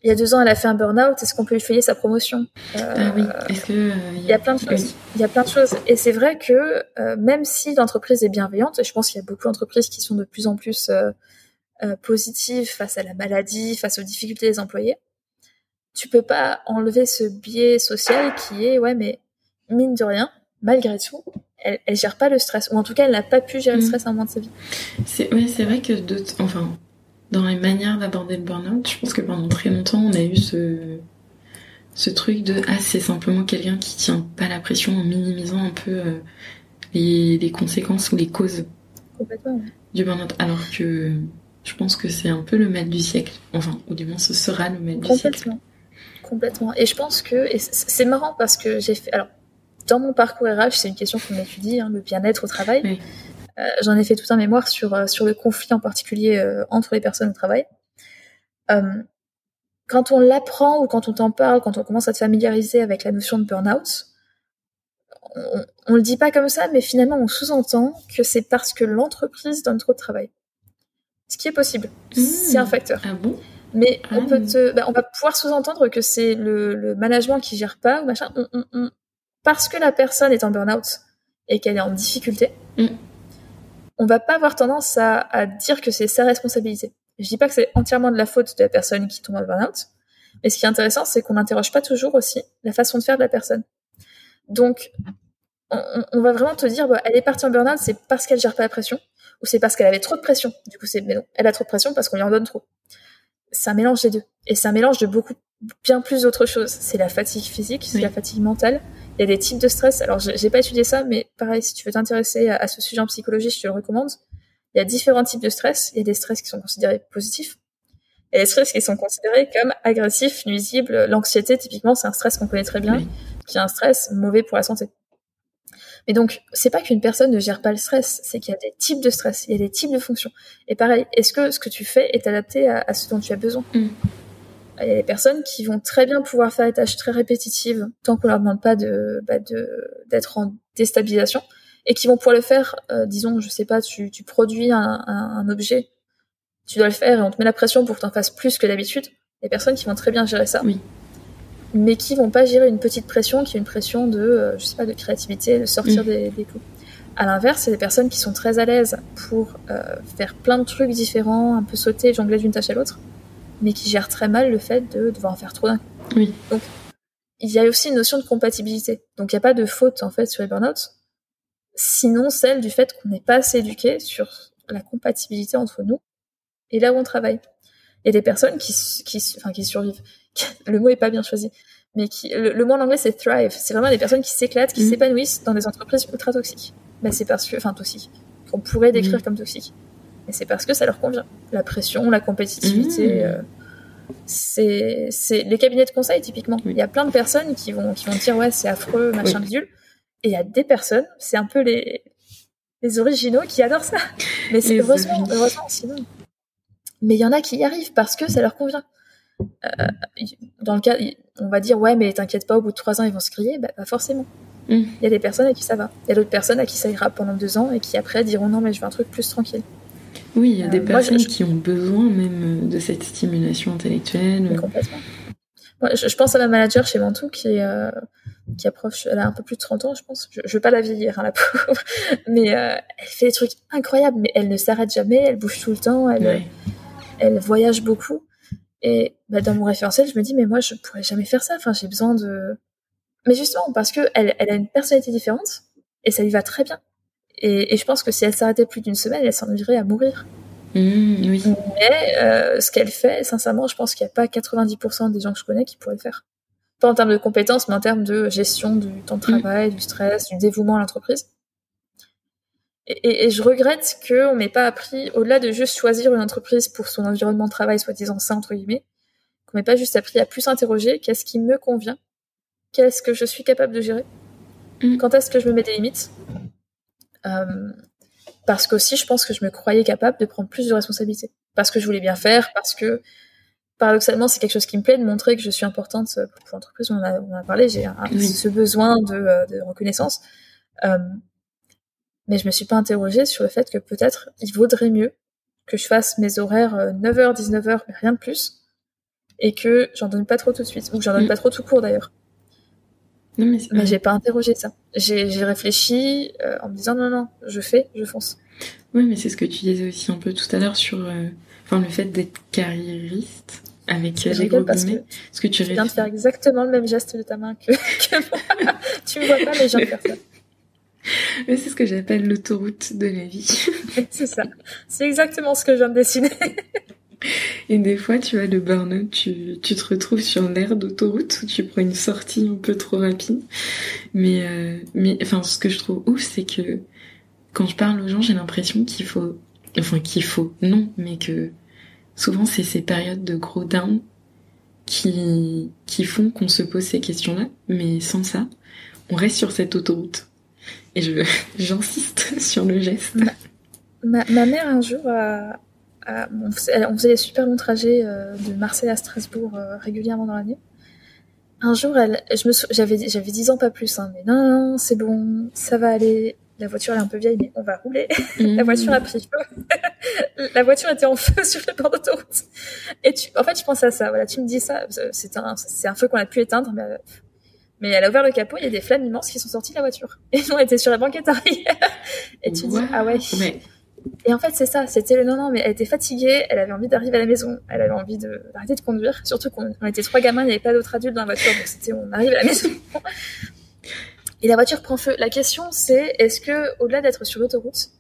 il y a deux ans, elle a fait un burn-out. Est-ce qu'on peut lui payer sa promotion? Euh, ah oui. Est-ce que euh, il y a plein de choses. Il y a plein de choses. Et c'est vrai que euh, même si l'entreprise est bienveillante, et je pense qu'il y a beaucoup d'entreprises qui sont de plus en plus positives face à la maladie, face aux difficultés des employés, tu peux pas enlever ce biais social qui est ouais, mais mine de rien, malgré tout, elle, elle gère pas le stress, ou en tout cas, elle n'a pas pu gérer le mm. stress à un moment de sa vie. C'est ouais, c'est vrai que d'autres, enfin dans les manières d'aborder le burn-out, je pense que pendant très longtemps, on a eu ce, ce truc de ah c'est simplement quelqu'un qui tient pas la pression en minimisant un peu euh, les, les, conséquences ou les causes du burn-out. Alors que je pense que c'est un peu le maître du siècle. Enfin, ou du moins ce sera le maître du siècle. Complètement. Et je pense que c'est marrant parce que j'ai fait alors dans mon parcours RH, c'est une question qu'on étudie, hein, le bien-être au travail. Oui. Euh, j'en ai fait tout un mémoire sur, euh, sur le conflit en particulier euh, entre les personnes au travail. quand on l'apprend ou quand on t'en parle, quand on commence à te familiariser avec la notion de burn-out, on, on, le dit pas comme ça, mais finalement on sous-entend que c'est parce que l'entreprise donne trop de travail. Ce qui est possible, c'est un mmh. facteur. Ah bon? Mais on ah. peut te, bah, on va pouvoir sous-entendre que c'est le, le, management qui gère pas ou machin. On, on, parce que la personne est en burn-out et qu'elle est en difficulté, mmh on va pas avoir tendance à, à dire que c'est sa responsabilité. Je dis pas que c'est entièrement de la faute de la personne qui tombe en burn-out, mais ce qui est intéressant, c'est qu'on n'interroge pas toujours aussi la façon de faire de la personne. Donc, on, on va vraiment te dire, bah, elle est partie en burn-out, c'est parce qu'elle gère pas la pression, ou c'est parce qu'elle avait trop de pression. Du coup, c'est, mais non, elle a trop de pression parce qu'on lui en donne trop. C'est un mélange des deux. Et c'est un mélange de beaucoup, bien plus d'autres choses. C'est la fatigue physique, c'est la fatigue mentale, il y a des types de stress. Alors, j'ai pas étudié ça, mais pareil, si tu veux t'intéresser à, ce sujet en psychologie, je te le recommande. Il y a différents types de stress. Il y a des stress qui sont considérés positifs. Et les stress qui sont considérés comme agressifs, nuisibles. L'anxiété, typiquement, c'est un stress qu'on connaît très bien, qui est un stress mauvais pour la santé. Mais donc, c'est pas qu'une personne ne gère pas le stress, c'est qu'il y a des types de stress, il y a des types de fonctions. Et pareil, est-ce que ce que tu fais est adapté à, ce dont tu as besoin? Mm. Il y a des personnes qui vont très bien pouvoir faire des tâches très répétitives tant qu'on leur demande pas de bah d'être en déstabilisation et qui vont pouvoir le faire. Euh, disons, je sais pas, tu, tu produis un, un, un, objet, tu dois le faire et on te met la pression pour que tu en fasses plus que d'habitude. Il y a des personnes qui vont très bien gérer ça. Oui mais qui vont pas gérer une petite pression qui est une pression de, euh, je sais pas, de créativité, de sortir mm. des, des clous. À l'inverse, c'est des personnes qui sont très à l'aise pour euh, faire plein de trucs différents, un peu sauter, jongler d'une tâche à l'autre, mais qui gèrent très mal le fait de devoir en faire trop d'un coup. Oui. Donc, il y a aussi une notion de compatibilité. Donc, il n'y a pas de faute, en fait, sur les burn-out, sinon celle du fait qu'on n'est pas assez éduqué sur la compatibilité entre nous et là où on travaille. Il y a des personnes qui, qui, enfin, qui survivent, le mot est pas bien choisi, mais qui, le, mot en anglais c'est thrive. C'est vraiment des personnes qui s'éclatent, qui mhm. s'épanouissent dans des entreprises ultra toxiques. Mais c'est parce que, enfin toxiques, qu'on pourrait décrire comme toxiques. Et c'est parce que ça leur convient. La pression, la compétitivité. Mhm. Euh, c'est, c'est les cabinets de conseil typiquement. Il y a plein de personnes qui vont, qui vont dire ouais c'est affreux, machin bidule. Et il y a des personnes, c'est un peu les, les originaux qui adorent ça. Mais c'est heureusement, heureusement sinon. Mais il y en a qui y arrivent parce que ça leur convient. Euh, dans le cas, on va dire ouais, mais t'inquiète pas, au bout de trois ans, ils vont se crier. Bah, pas forcément. Mm. Il y a des personnes à qui ça va. Il y a d'autres personnes à qui ça ira pendant deux ans et qui après diront non, mais je veux un truc plus tranquille. Oui, il y a des euh, personnes qui ont besoin même de cette stimulation intellectuelle. complètement. Moi, je, pense à ma manager chez Mantou qui euh, qui approche, elle a un peu plus de 30 ans, je pense. Je, je veux pas la vieillir, hein, la pauvre. Mais elle fait des trucs incroyables, mais elle ne s'arrête jamais, elle bouge tout le temps, elle, elle voyage beaucoup. Et bah, dans mon référentiel, je me dis, mais moi, je pourrais jamais faire ça. Enfin, j'ai besoin de. Mais justement, parce que elle, elle a une personnalité différente et ça lui va très bien. Et, et je pense que si elle s'arrêtait plus d'une semaine, elle s'en irait à mourir. Mmh, oui. Mais euh, ce qu'elle fait, sincèrement, je pense qu'il n'y a pas 90% des gens que je connais qui pourraient le faire. Pas en termes de compétences, mais en termes de gestion du temps de mmh. travail, du stress, du dévouement à l'entreprise. Et, et, je regrette qu'on m'ait pas appris, au-delà de juste choisir une entreprise pour son environnement de travail, soi-disant sain, entre guillemets, qu'on m'ait pas juste appris à plus s'interroger qu'est-ce qui me convient, qu'est-ce que je suis capable de gérer, mm. quand est-ce que je me mets des limites. Euh, parce qu'aussi, je pense que je me croyais capable de prendre plus de responsabilités. Parce que je voulais bien faire, parce que paradoxalement, c'est quelque chose qui me plaît de montrer que je suis importante pour l'entreprise. On, on a parlé, j'ai ce besoin de, euh, de reconnaissance. Euh, mais je me suis pas interrogée sur le fait que peut-être il vaudrait mieux que je fasse mes horaires 9h, euh, 19h, mais rien de plus, et que j'en donne pas trop tout de suite, ou que j'en donne mm. pas trop tout court d'ailleurs. Mais, mais j'ai pas interrogé ça. J'ai réfléchi euh, en me disant non, non, je fais, je fonce. Oui, mais c'est ce que tu disais aussi un peu tout à l'heure sur euh, enfin, le fait d'être carriériste avec les gros parce que, ce que tu viens de faire exactement le même geste de ta main que, que moi. tu me vois pas, mais j'ai faire ça. Mais c'est ce que j'appelle l'autoroute de la vie. c'est ça. C'est exactement ce que je viens de dessiner. Et des fois, tu vois, le burn-out, tu, tu te retrouves sur l'aire d'autoroute où tu prends une sortie un peu trop rapide. Mais, euh, mais, enfin, ce que je trouve ouf, c'est que quand je parle aux gens, j'ai l'impression qu'il faut, enfin, qu'il faut, non, mais que souvent, c'est ces périodes de gros down qui, qui font qu'on se pose ces questions-là. Mais sans ça, on reste sur cette autoroute. Et j'insiste sur le geste. Ma, ma, mère, un jour, a, on, faisait, on, faisait, des super longs trajets euh, de Marseille à Strasbourg euh, régulièrement dans l'année. Un jour, elle, je me, j'avais, j'avais 10 ans, pas plus, hein, mais non, non, c'est bon, ça va aller. La voiture elle est un peu vieille, mais on va rouler. la voiture a pris feu. la voiture était en feu sur le bord d'autoroute. Et tu, en fait, je pense à ça. Voilà, tu me dis ça. C'est un, c'est un feu qu'on a pu éteindre, mais mais elle a ouvert le capot, il y a des flammes immenses qui sont sorties de la voiture. Et nous, on était sur la banquette arrière. Et tu dis, ah ouais. Et en fait, c'est ça, c'était le non, non, mais elle était fatiguée, elle avait envie d'arriver à la maison, elle avait envie d'arrêter de, conduire, surtout qu'on était trois gamins, il n'y avait pas d'autres adultes dans la voiture, donc c'était on arrive à la maison. Et la voiture prend feu. La question, c'est est-ce que, au-delà d'être sur l'autoroute,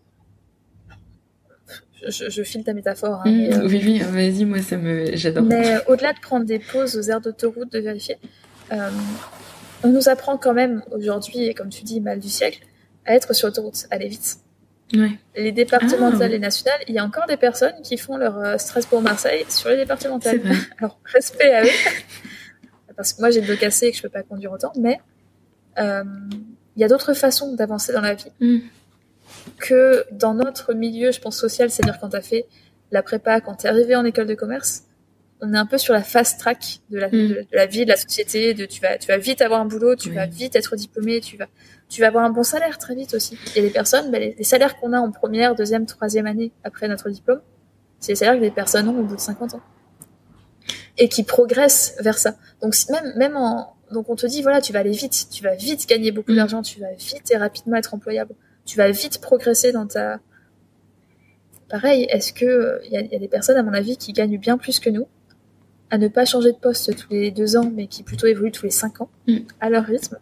je, je, file ta métaphore. Hein, mmh, euh, oui, oui, vas-y, moi ça me, j'adore. Mais au-delà de prendre des pauses aux aires d'autoroute, de vérifier, euh, on nous apprend quand même aujourd'hui, et comme tu dis, mal du siècle, à être sur l'autoroute, aller vite. Les départementales ah. et nationales, il y a encore des personnes qui font leur euh, Strasbourg-Marseille sur les départementales. Alors, respect à eux. parce que moi, j'ai le dos cassé et que je peux pas conduire autant, mais euh, il y a d'autres façons d'avancer dans la vie mm. que dans notre milieu, je pense, social, c'est-à-dire quand tu as fait la prépa, quand tu es arrivé en école de commerce, on est un peu sur la fast track de la, mm. de, la vie, de la société, de tu vas, tu vas vite avoir un boulot, tu vas vite être diplômé, tu vas, tu vas avoir un bon salaire très vite aussi. Et les personnes, bah, les, salaires qu'on a en première, deuxième, troisième année après notre diplôme, c'est les salaires que les personnes ont au bout de 50 ans. Et qui progressent vers ça. Donc, même, même en, donc on te dit, voilà, tu vas aller vite, tu vas vite gagner beaucoup mm. d'argent, tu vas vite et rapidement être employable, tu vas vite progresser dans ta, pareil, est-ce que il y, a des personnes, à mon avis, qui gagnent bien plus que nous, à ne pas changer de poste tous les deux ans, mais qui plutôt évoluent tous les cinq ans, mm. à leur rythme,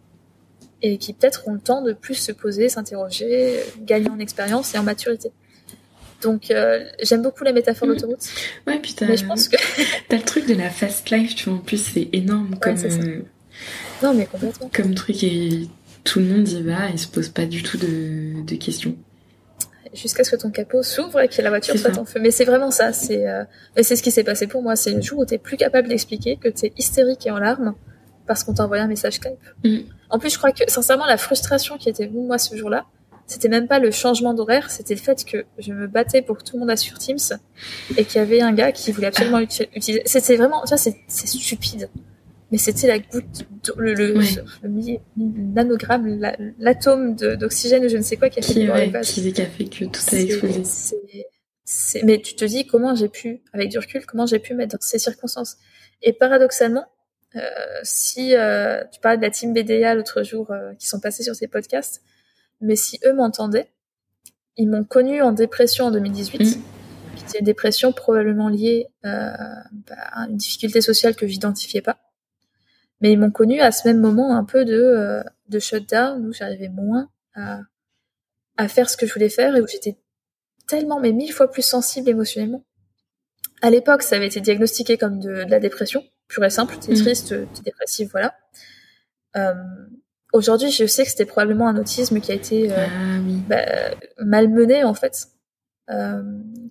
et qui peut-être ont le temps de plus se poser, s'interroger, gagner en expérience et en maturité. Donc euh, j'aime beaucoup la métaphore mm. d'autoroute. Ouais, puis t'as, je pense que t'as le truc de la fast life, tu vois, en plus c'est énorme comme euh, non mais complètement comme truc et tout le monde y va et se pose pas du tout de, de questions jusqu'à ce que ton capot s'ouvre et que la voiture soit en feu. Mais c'est vraiment ça. C'est euh... c'est ce qui s'est passé pour moi. C'est le jour où t'es plus capable d'expliquer que t'es hystérique et en larmes parce qu'on t'a envoyé un message Skype. Mm. En plus, je crois que sincèrement, la frustration qui était venue moi ce jour-là, c'était même pas le changement d'horaire, c'était le fait que je me battais pour que tout le monde sur Teams et qu'il y avait un gars qui voulait absolument utiliser. C'était vraiment, ça c'est stupide mais c'était la goutte, le, le, le, nanogramme, l'atome d'oxygène, je ne sais quoi, qui a fait, qui, qui, a fait que tout a explosé. Mais tu te dis comment j'ai pu, avec du recul, comment j'ai pu mettre dans ces circonstances. Et paradoxalement, euh, si euh, tu parlais de la team BDA l'autre jour, euh, qui sont passés sur ces podcasts, mais si eux m'entendaient, ils m'ont connu en dépression en 2018. Mm. C'était une dépression probablement liée euh, bah, à une difficulté sociale que j'identifiais pas mais ils m'ont connu à ce même moment un peu de, euh, de shutdown où j'arrivais moins à, à faire ce que je voulais faire et où j'étais tellement, mais mille fois plus sensible émotionnellement. À l'époque, ça avait été diagnostiqué comme de, la dépression, pure et simple, t'es mmh. triste, t'es dépressif, voilà. Euh, Aujourd'hui, je sais que c'était probablement un autisme qui a été euh, ah, oui. bah, malmené en fait, euh,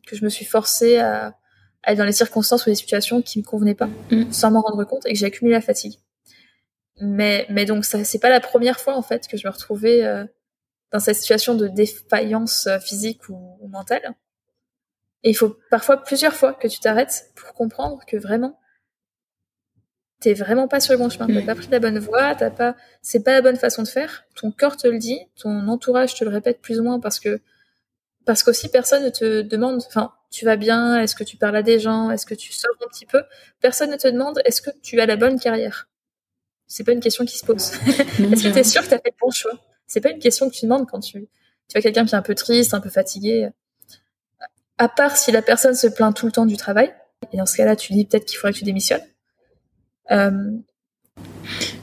que je me suis forcée à, à, être dans les circonstances ou les situations qui me convenaient pas, mmh. sans m'en rendre compte, et que j'ai accumulé la fatigue. Mais, mais donc ça, c'est pas la première fois en fait que je me retrouvais euh, dans cette situation de défaillance euh, physique ou, mentale. Et il faut parfois plusieurs fois que tu t'arrêtes pour comprendre que vraiment t'es vraiment pas sur le bon chemin. T'as mm. pas pris la bonne voie, t'as pas, c'est pas la bonne façon de faire. Ton corps te le dit, ton entourage te le répète plus ou moins parce que, parce qu'aussi personne ne te demande, enfin, tu vas bien, est-ce que tu parles à des gens, est-ce que tu sors un petit peu? Personne ne te demande, est-ce que tu as la bonne carrière? C'est pas une question qui se pose. Est-ce que tu es sûr que tu as fait le bon choix? C'est pas une question que tu demandes quand tu, tu as quelqu'un qui est un peu triste, un peu fatigué. À part si la personne se plaint tout le temps du travail, et dans ce cas-là, tu dis peut-être qu'il faudrait que tu démissionnes. Euh,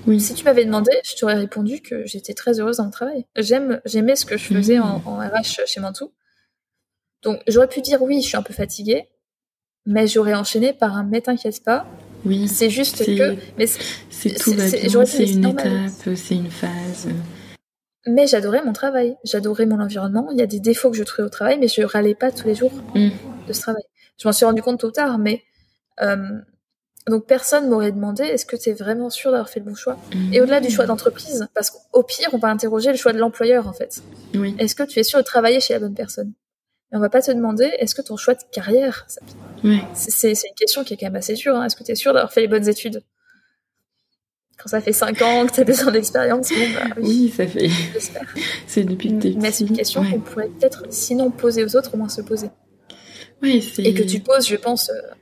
oui. Si tu m'avais demandé, je t'aurais répondu que j'étais très heureuse dans mon travail. J'aime, j'aimais ce que je faisais en, en, RH chez Mantou. Donc j'aurais pu dire oui, je suis un peu fatiguée, mais j'aurais enchaîné par un mais t'inquiète pas, oui. C'est juste que. Mais c'est tout c'est une étape, c'est une phase. Mais j'adorais mon travail, j'adorais mon environnement. Il y a des défauts que je trouvais au travail, mais je râlais pas tous les jours mm. de ce travail. Je m'en suis rendu compte tôt ou tard, mais euh, donc personne m'aurait demandé est-ce que tu es vraiment sûr d'avoir fait le bon choix? Mm. Et au-delà du choix d'entreprise, parce qu'au pire, on va interroger le choix de l'employeur en fait. Oui. Est-ce que tu es sûr de travailler chez la bonne personne? Et on va pas te demander est-ce que ton choix de carrière, ça c'est une question qui est quand même assez sûre. Hein. Est-ce que tu es sûr d'avoir fait les bonnes études? Quand ça fait 5 ans que tu as ans d'expérience, bah oui. ça fait. c'est depuis que Mais c'est une question qu'on pourrait peut-être, sinon poser aux autres, au moins se poser. Oui, Et que tu poses, je pense. Euh,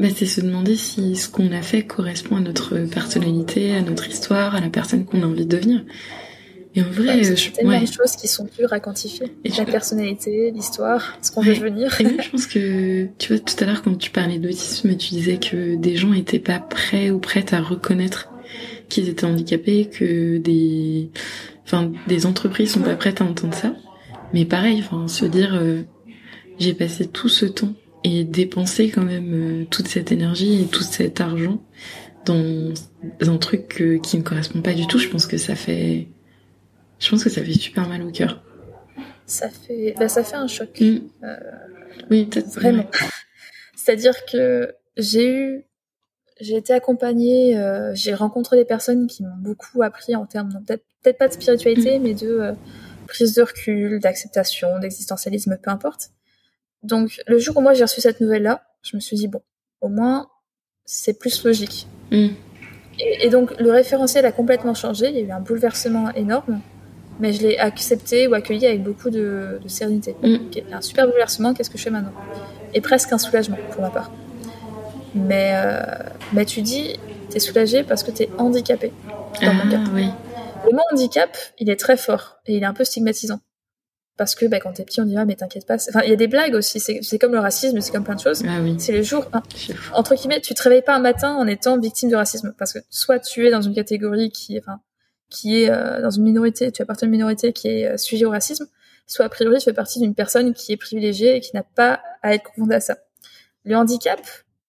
bah, c'est se demander si ce qu'on a fait correspond à notre personnalité, à notre histoire, à la personne qu'on a envie de devenir. Et en vrai, il y a tellement de choses qui sont dures à quantifier. la personnalité, l'histoire, ce qu'on veut devenir. Et je pense que, tu vois, tout à l'heure, quand tu parlais d'autisme, tu disais que des gens étaient pas prêts ou prêtes à reconnaître qu'ils étaient handicapés, que des, enfin, des entreprises sont pas prêtes à entendre ça. Mais pareil, enfin, se dire, euh, j'ai passé tout ce temps et dépensé quand même euh, toute cette énergie et tout cet argent dans un truc euh, qui ne correspond pas du tout, je pense que ça fait je pense que ça fait super mal au cœur. ça fait, bah, ça fait un choc. Mm. oui, peut-être. Vraiment. C'est-à-dire que j'ai eu, j'ai été accompagnée, j'ai rencontré des personnes qui m'ont beaucoup appris en termes, peut-être peut-être pas de spiritualité, mm. mais de prise de recul, d'acceptation, d'existentialisme, peu importe. Donc le jour où moi j'ai reçu cette nouvelle-là, je me suis dit bon, au moins c'est plus logique. Mm. Et, donc le référentiel a complètement changé, il y a eu un bouleversement énorme, mais je l'ai accepté ou accueilli avec beaucoup de, sérénité. Mm. un super bouleversement, qu'est-ce que je fais maintenant? Et presque un soulagement pour ma part. Mais, euh, mais tu dis, t'es soulagé parce que t'es handicapé. Dans mon cas. Oui. Le mot handicap, il est très fort et il est un peu stigmatisant parce que bah, quand t'es petit on dit ah mais t'inquiète pas enfin il y a des blagues aussi c'est comme le racisme c'est comme plein de choses ah oui. c'est les jours hein, entre guillemets tu te réveilles pas un matin en étant victime de racisme parce que soit tu es dans une catégorie qui enfin qui est euh, dans une minorité tu appartiens à une minorité qui est euh, sujet au racisme soit a priori tu fais partie d'une personne qui est privilégiée et qui n'a pas à être confrontée à ça le handicap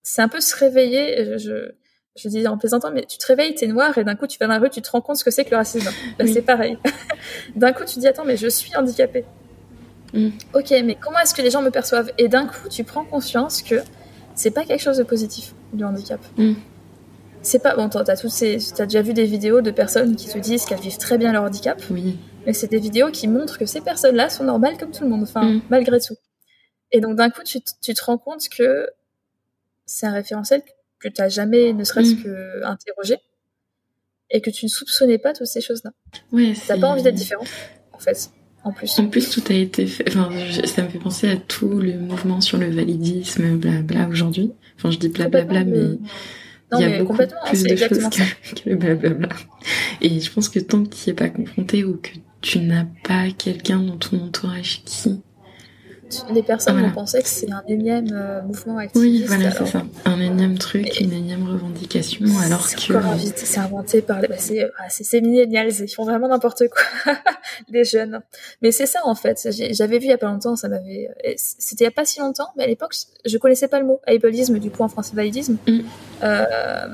c'est un peu se réveiller je, je dis en plaisantant, mais tu te réveilles, t'es noir, et d'un coup, tu vas dans la rue, tu te rends compte ce que c'est que le racisme. Bah, c'est pareil. d'un coup, tu te dis, attends, mais je suis handicapé. Mm. Ok, mais comment est-ce que les gens me perçoivent? Et d'un coup, tu prends conscience que c'est pas quelque chose de positif, le handicap. Mm. C'est pas. Bon, t'as, toutes ces, as déjà vu des vidéos de personnes qui te disent qu'elles vivent très bien leur handicap. Oui. Mais c'est des vidéos qui montrent que ces personnes-là sont normales comme tout le monde, enfin, Mm. malgré tout. Et donc, d'un coup, tu, tu te rends compte que c'est un référentiel que tu n'as jamais ne serait-ce Mm. que interrogé et que tu ne soupçonnais pas toutes ces choses-là. Ouais, T'as pas envie d'être différent, en fait, en plus. En plus, tout a été fait. Enfin, je- ça me fait penser à tout le mouvement sur le validisme, blabla aujourd'hui. Enfin, je dis blablabla, mais Complètement, Non, il y a mais beaucoup complètement, plus de choses que, que le blablabla. Et je pense que tant que tu n'y es pas confronté ou que tu n'as pas quelqu'un dans ton entourage qui Les personnes Voilà. vont penser que c'est un énième euh, mouvement Oui, activiste. voilà, c'est ça. Un énième truc, une énième revendication, alors C'est que. c'est inventé par les, bah, c'est, ah, millennials, ils font vraiment n'importe quoi, les jeunes. Mais c'est ça, en fait. J'avais vu il y a pas longtemps, ça m'avait, et c'était il y a pas si longtemps, mais à l'époque, je connaissais pas le mot ableisme, du coup, en français validisme. Mm. Euh,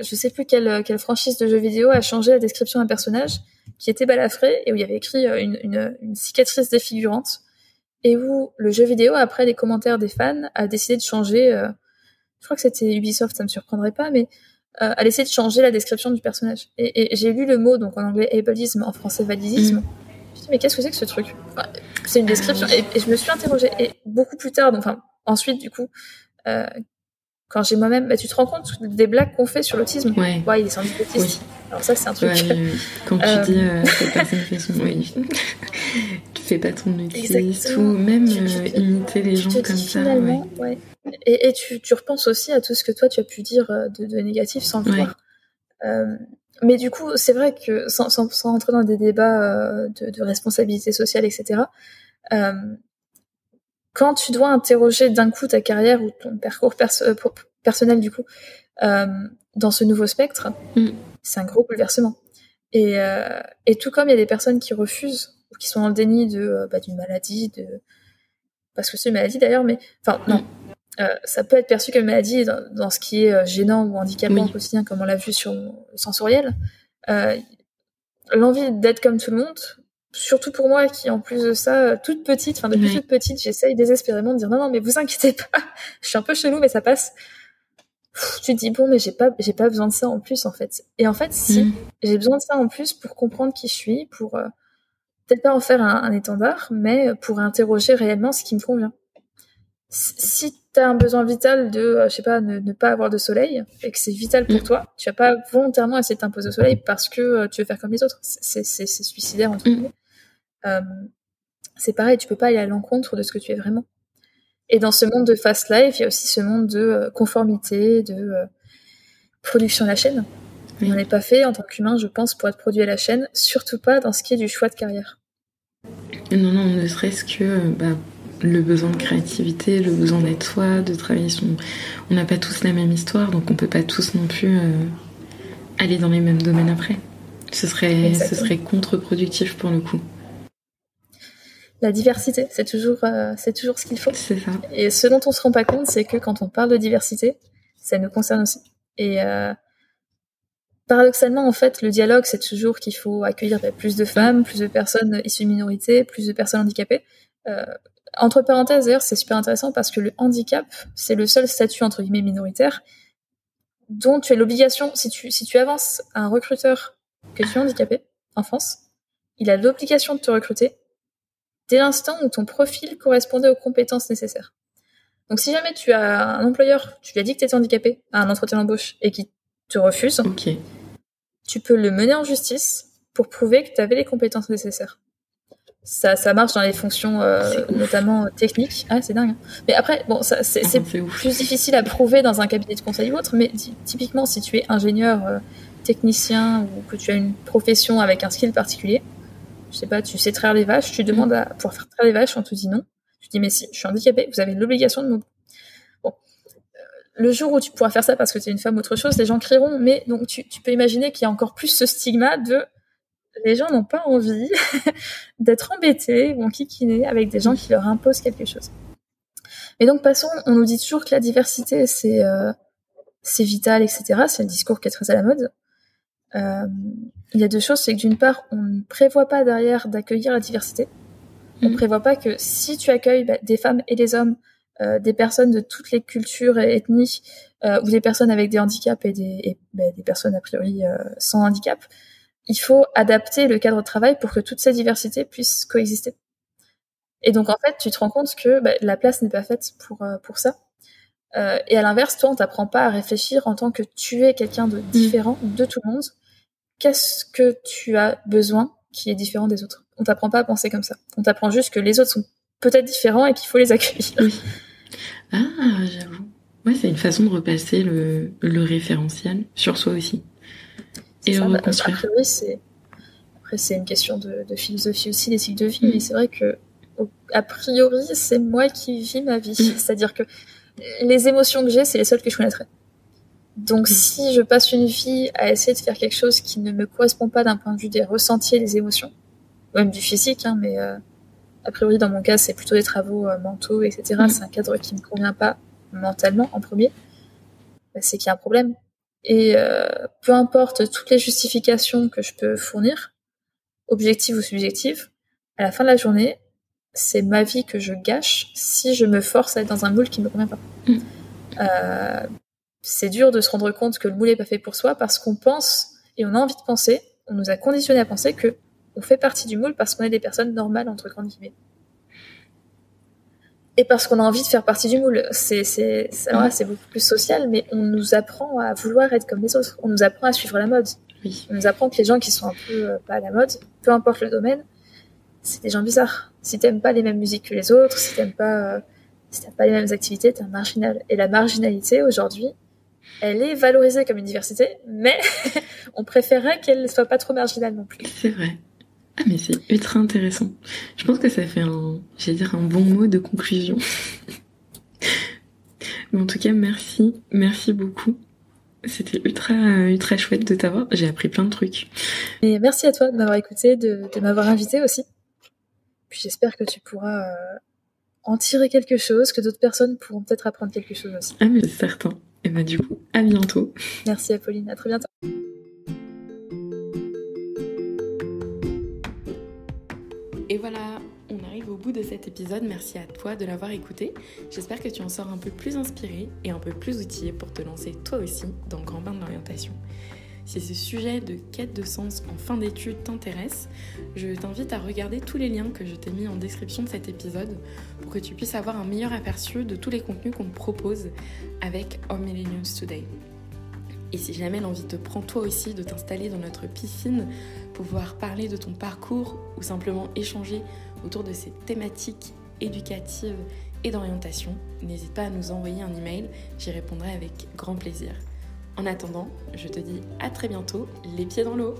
je sais plus quelle, quelle franchise de jeux vidéo a changé la description d'un personnage qui était balafré et où il y avait écrit euh, une, une, une cicatrice défigurante et où le jeu vidéo, après les commentaires des fans, a décidé de changer, euh, je crois que c'était Ubisoft, ça me surprendrait pas, mais euh, a essayé de changer la description du personnage. Et, et j'ai lu le mot, donc en anglais ableisme, en français validisme. Je me suis dit, mais qu'est-ce que c'est que ce truc? Enfin, C'est une description. Et, et je me suis interrogée. Et beaucoup plus tard, donc, enfin, ensuite, du coup, euh, quand j'ai moi-même, bah, tu te rends compte des blagues qu'on fait sur l'autisme. Ouais. Ouais, il est sans autiste. Oui. Alors ça, c'est un truc. Ouais, oui, oui. Quand tu Euh, dis euh, cette personne fait son. Oui. tu fais pas ton autiste ou même Tu- tu euh, te- imiter les gens comme ça. finalement, ouais. Et, et tu, tu repenses aussi à tout ce que toi tu as pu dire euh, de, de négatif sans le voir. Euh, mais du coup, c'est vrai que sans, sans, sans rentrer dans des débats de, de responsabilité sociale, etc., quand tu dois interroger d'un coup ta carrière ou ton parcours perso- euh, personnel, du coup, euh, dans ce nouveau spectre, Mm. c'est un gros bouleversement. Et, euh, et tout comme il y a des personnes qui refusent ou qui sont dans le déni de euh, bah, d'une maladie, de parce que c'est une maladie d'ailleurs, mais enfin non, Euh, ça peut être perçu comme une maladie dans, dans ce qui est gênant ou handicapant Oui. au quotidien, comme on l'a vu sur le sensoriel. L'envie d'être comme tout le monde, surtout pour moi qui en plus de ça, euh, toute petite, enfin depuis Oui. toute petite, j'essaye désespérément de dire non non mais vous inquiétez pas, je suis un peu chelou mais ça passe. Pff, tu te dis bon mais j'ai pas j'ai pas besoin de ça en plus en fait. Et en fait si Mm. j'ai besoin de ça en plus pour comprendre qui je suis, pour euh, peut-être pas en faire un, un étendard, mais pour interroger réellement ce qui me convient. Si- tu as un besoin vital de, euh, je sais pas, ne, ne pas avoir de soleil, et que c'est vital pour Mm. toi, tu vas pas volontairement essayer de t'imposer au soleil parce que tu veux faire comme les autres. C'est suicidaire, entre Mm. guillemets. Euh, c'est pareil, tu peux pas aller à l'encontre de ce que tu es vraiment. Et dans ce monde de fast life, il y a aussi ce monde de euh, conformité, de euh, production à la chaîne. Oui. On n'est pas fait en tant qu'humain, je pense, pour être produit à la chaîne, surtout pas dans ce qui est du choix de carrière. Non, non, ne serait-ce que euh, bah, le besoin de créativité, le besoin d'être soi, de travailler son. On n'a pas tous la même histoire, donc on peut pas tous non plus euh, aller dans les mêmes domaines après. Ce serait, ce serait contre-productif pour le coup. La diversité, c'est toujours, euh, c'est toujours ce qu'il faut. C'est ça. Et ce dont on se rend pas compte, c'est que quand on parle de diversité, ça nous concerne aussi. Et, euh, paradoxalement, en fait, le dialogue, c'est toujours qu'il faut accueillir bah, plus de femmes, plus de personnes issues de minorités, plus de personnes handicapées. Euh, entre parenthèses, d'ailleurs, c'est super intéressant parce que le handicap, c'est le seul statut entre guillemets minoritaire dont tu as l'obligation, si tu, si tu avances à un recruteur que tu es handicapé en France, il a l'obligation de te recruter dès l'instant où ton profil correspondait aux compétences nécessaires. Donc si jamais tu as un employeur, tu lui as dit que tu étais handicapé à un entretien d'embauche et qu'il te refuse, tu peux le mener en justice pour prouver que tu avais les compétences nécessaires. Ça, ça marche dans les fonctions euh, notamment techniques. Ah, c'est dingue. Hein. Mais après, bon, ça, c'est, ah, plus difficile à prouver dans un cabinet de conseil ou autre. Mais typiquement, si tu es ingénieur, euh, technicien ou que tu as une profession avec un skill particulier, je sais pas, tu sais traire les vaches, tu demandes à pouvoir faire traire les vaches, on te dit non. Tu dis mais si, je suis handicapé, vous avez l'obligation de me le jour où tu pourras faire ça parce que tu es une femme ou autre chose, les gens crieront, mais donc tu, peux imaginer qu'il y a encore plus ce stigma de les gens n'ont pas envie d'être embêtés ou enquiquinés avec des gens qui leur imposent quelque chose. Et donc passons, on nous dit toujours que la diversité c'est euh, c'est vital, etc. C'est un discours qui est très à la mode. Euh, il y a deux choses, c'est que d'une part, on ne prévoit pas derrière d'accueillir la diversité. On ne mmh. prévoit pas que si tu accueilles bah, des femmes et des hommes euh, des personnes de toutes les cultures et ethnies euh, ou des personnes avec des handicaps et des, des personnes a priori euh, sans handicap, il faut adapter le cadre de travail pour que toutes ces diversités puissent coexister. Et donc en fait, tu te rends compte que ben, la place n'est pas faite pour pour ça. et à l'inverse, toi, on t'apprend pas à réfléchir en tant que tu es quelqu'un de différent de tout le monde. Qu'est-ce que tu as besoin qui est différent des autres? On t'apprend pas à penser comme ça. On t'apprend juste que les autres sont peut-être différents et qu'il faut les accueillir. Ah, j'avoue. Ouais, c'est une façon de repasser le, le référentiel sur soi aussi. Et ça, bah, Après, c'est après c'est une question de, de, philosophie aussi, des cycles de vie. Mm. Mais c'est vrai que a priori, c'est moi qui vis ma vie. Mm. C'est-à-dire que les émotions que j'ai, c'est les seules que je connaîtrais. Donc, mm. si je passe une vie à essayer de faire quelque chose qui ne me correspond pas d'un point de vue des ressentis et des émotions, même du physique, hein, mais euh, a priori, dans mon cas, c'est plutôt des travaux euh, mentaux, etc. Mm. C'est un cadre qui ne me convient pas mentalement en premier. Bah, c'est qu'il y a un problème. Et euh, peu importe toutes les justifications que je peux fournir, objectives ou subjectives, à la fin de la journée, c'est ma vie que je gâche si je me force à être dans un moule qui ne me convient pas. Mm. Euh, c'est dur de se rendre compte que le moule n'est pas fait pour soi parce qu'on pense et on a envie de penser, on nous a conditionné à penser que on fait partie du moule parce qu'on est des personnes normales, entre grandes guillemets. Et parce qu'on a envie de faire partie du moule. C'est, c'est, c'est beaucoup plus social, mais on nous apprend à vouloir être comme les autres. On nous apprend à suivre la mode. On nous apprend que les gens qui sont un peu euh, pas à la mode, peu importe le domaine, c'est des gens bizarres. Si t'aimes pas les mêmes musiques que les autres, si t'aimes pas, euh, si pas les mêmes activités, t'es un marginal. Et la marginalité, aujourd'hui, elle est valorisée comme une diversité, mais on préférerait qu'elle soit pas trop marginale non plus. C'est vrai. Ah mais c'est ultra intéressant. Je pense que ça fait un, j'allais dire un bon mot de conclusion. mais en tout cas, merci, merci beaucoup. C'était ultra, ultra chouette de t'avoir. J'ai appris plein de trucs. Et merci à toi de m'avoir écouté, de, m'avoir invité aussi. Puis j'espère que tu pourras euh, en tirer quelque chose, que d'autres personnes pourront peut-être apprendre quelque chose aussi. Ah mais c'est certain. Et bah du coup, à bientôt. Merci Apolline, à très bientôt. Et voilà, on arrive au bout de cet épisode. Merci à toi de l'avoir écouté. J'espère que tu en sors un peu plus inspiré et un peu plus outillé pour te lancer toi aussi dans le grand bain de l'orientation. Si ce sujet de quête de sens en fin d'études t'intéresse, je t'invite à regarder tous les liens que je t'ai mis en description de cet épisode pour que tu puisses avoir un meilleur aperçu de tous les contenus qu'on propose avec Home Millennials Today. Et si jamais l'envie te prend toi aussi de t'installer dans notre piscine, pouvoir parler de ton parcours ou simplement échanger autour de ces thématiques éducatives et d'orientation, n'hésite pas à nous envoyer un email, j'y répondrai avec grand plaisir. En attendant, je te dis à très bientôt, les pieds dans l'eau.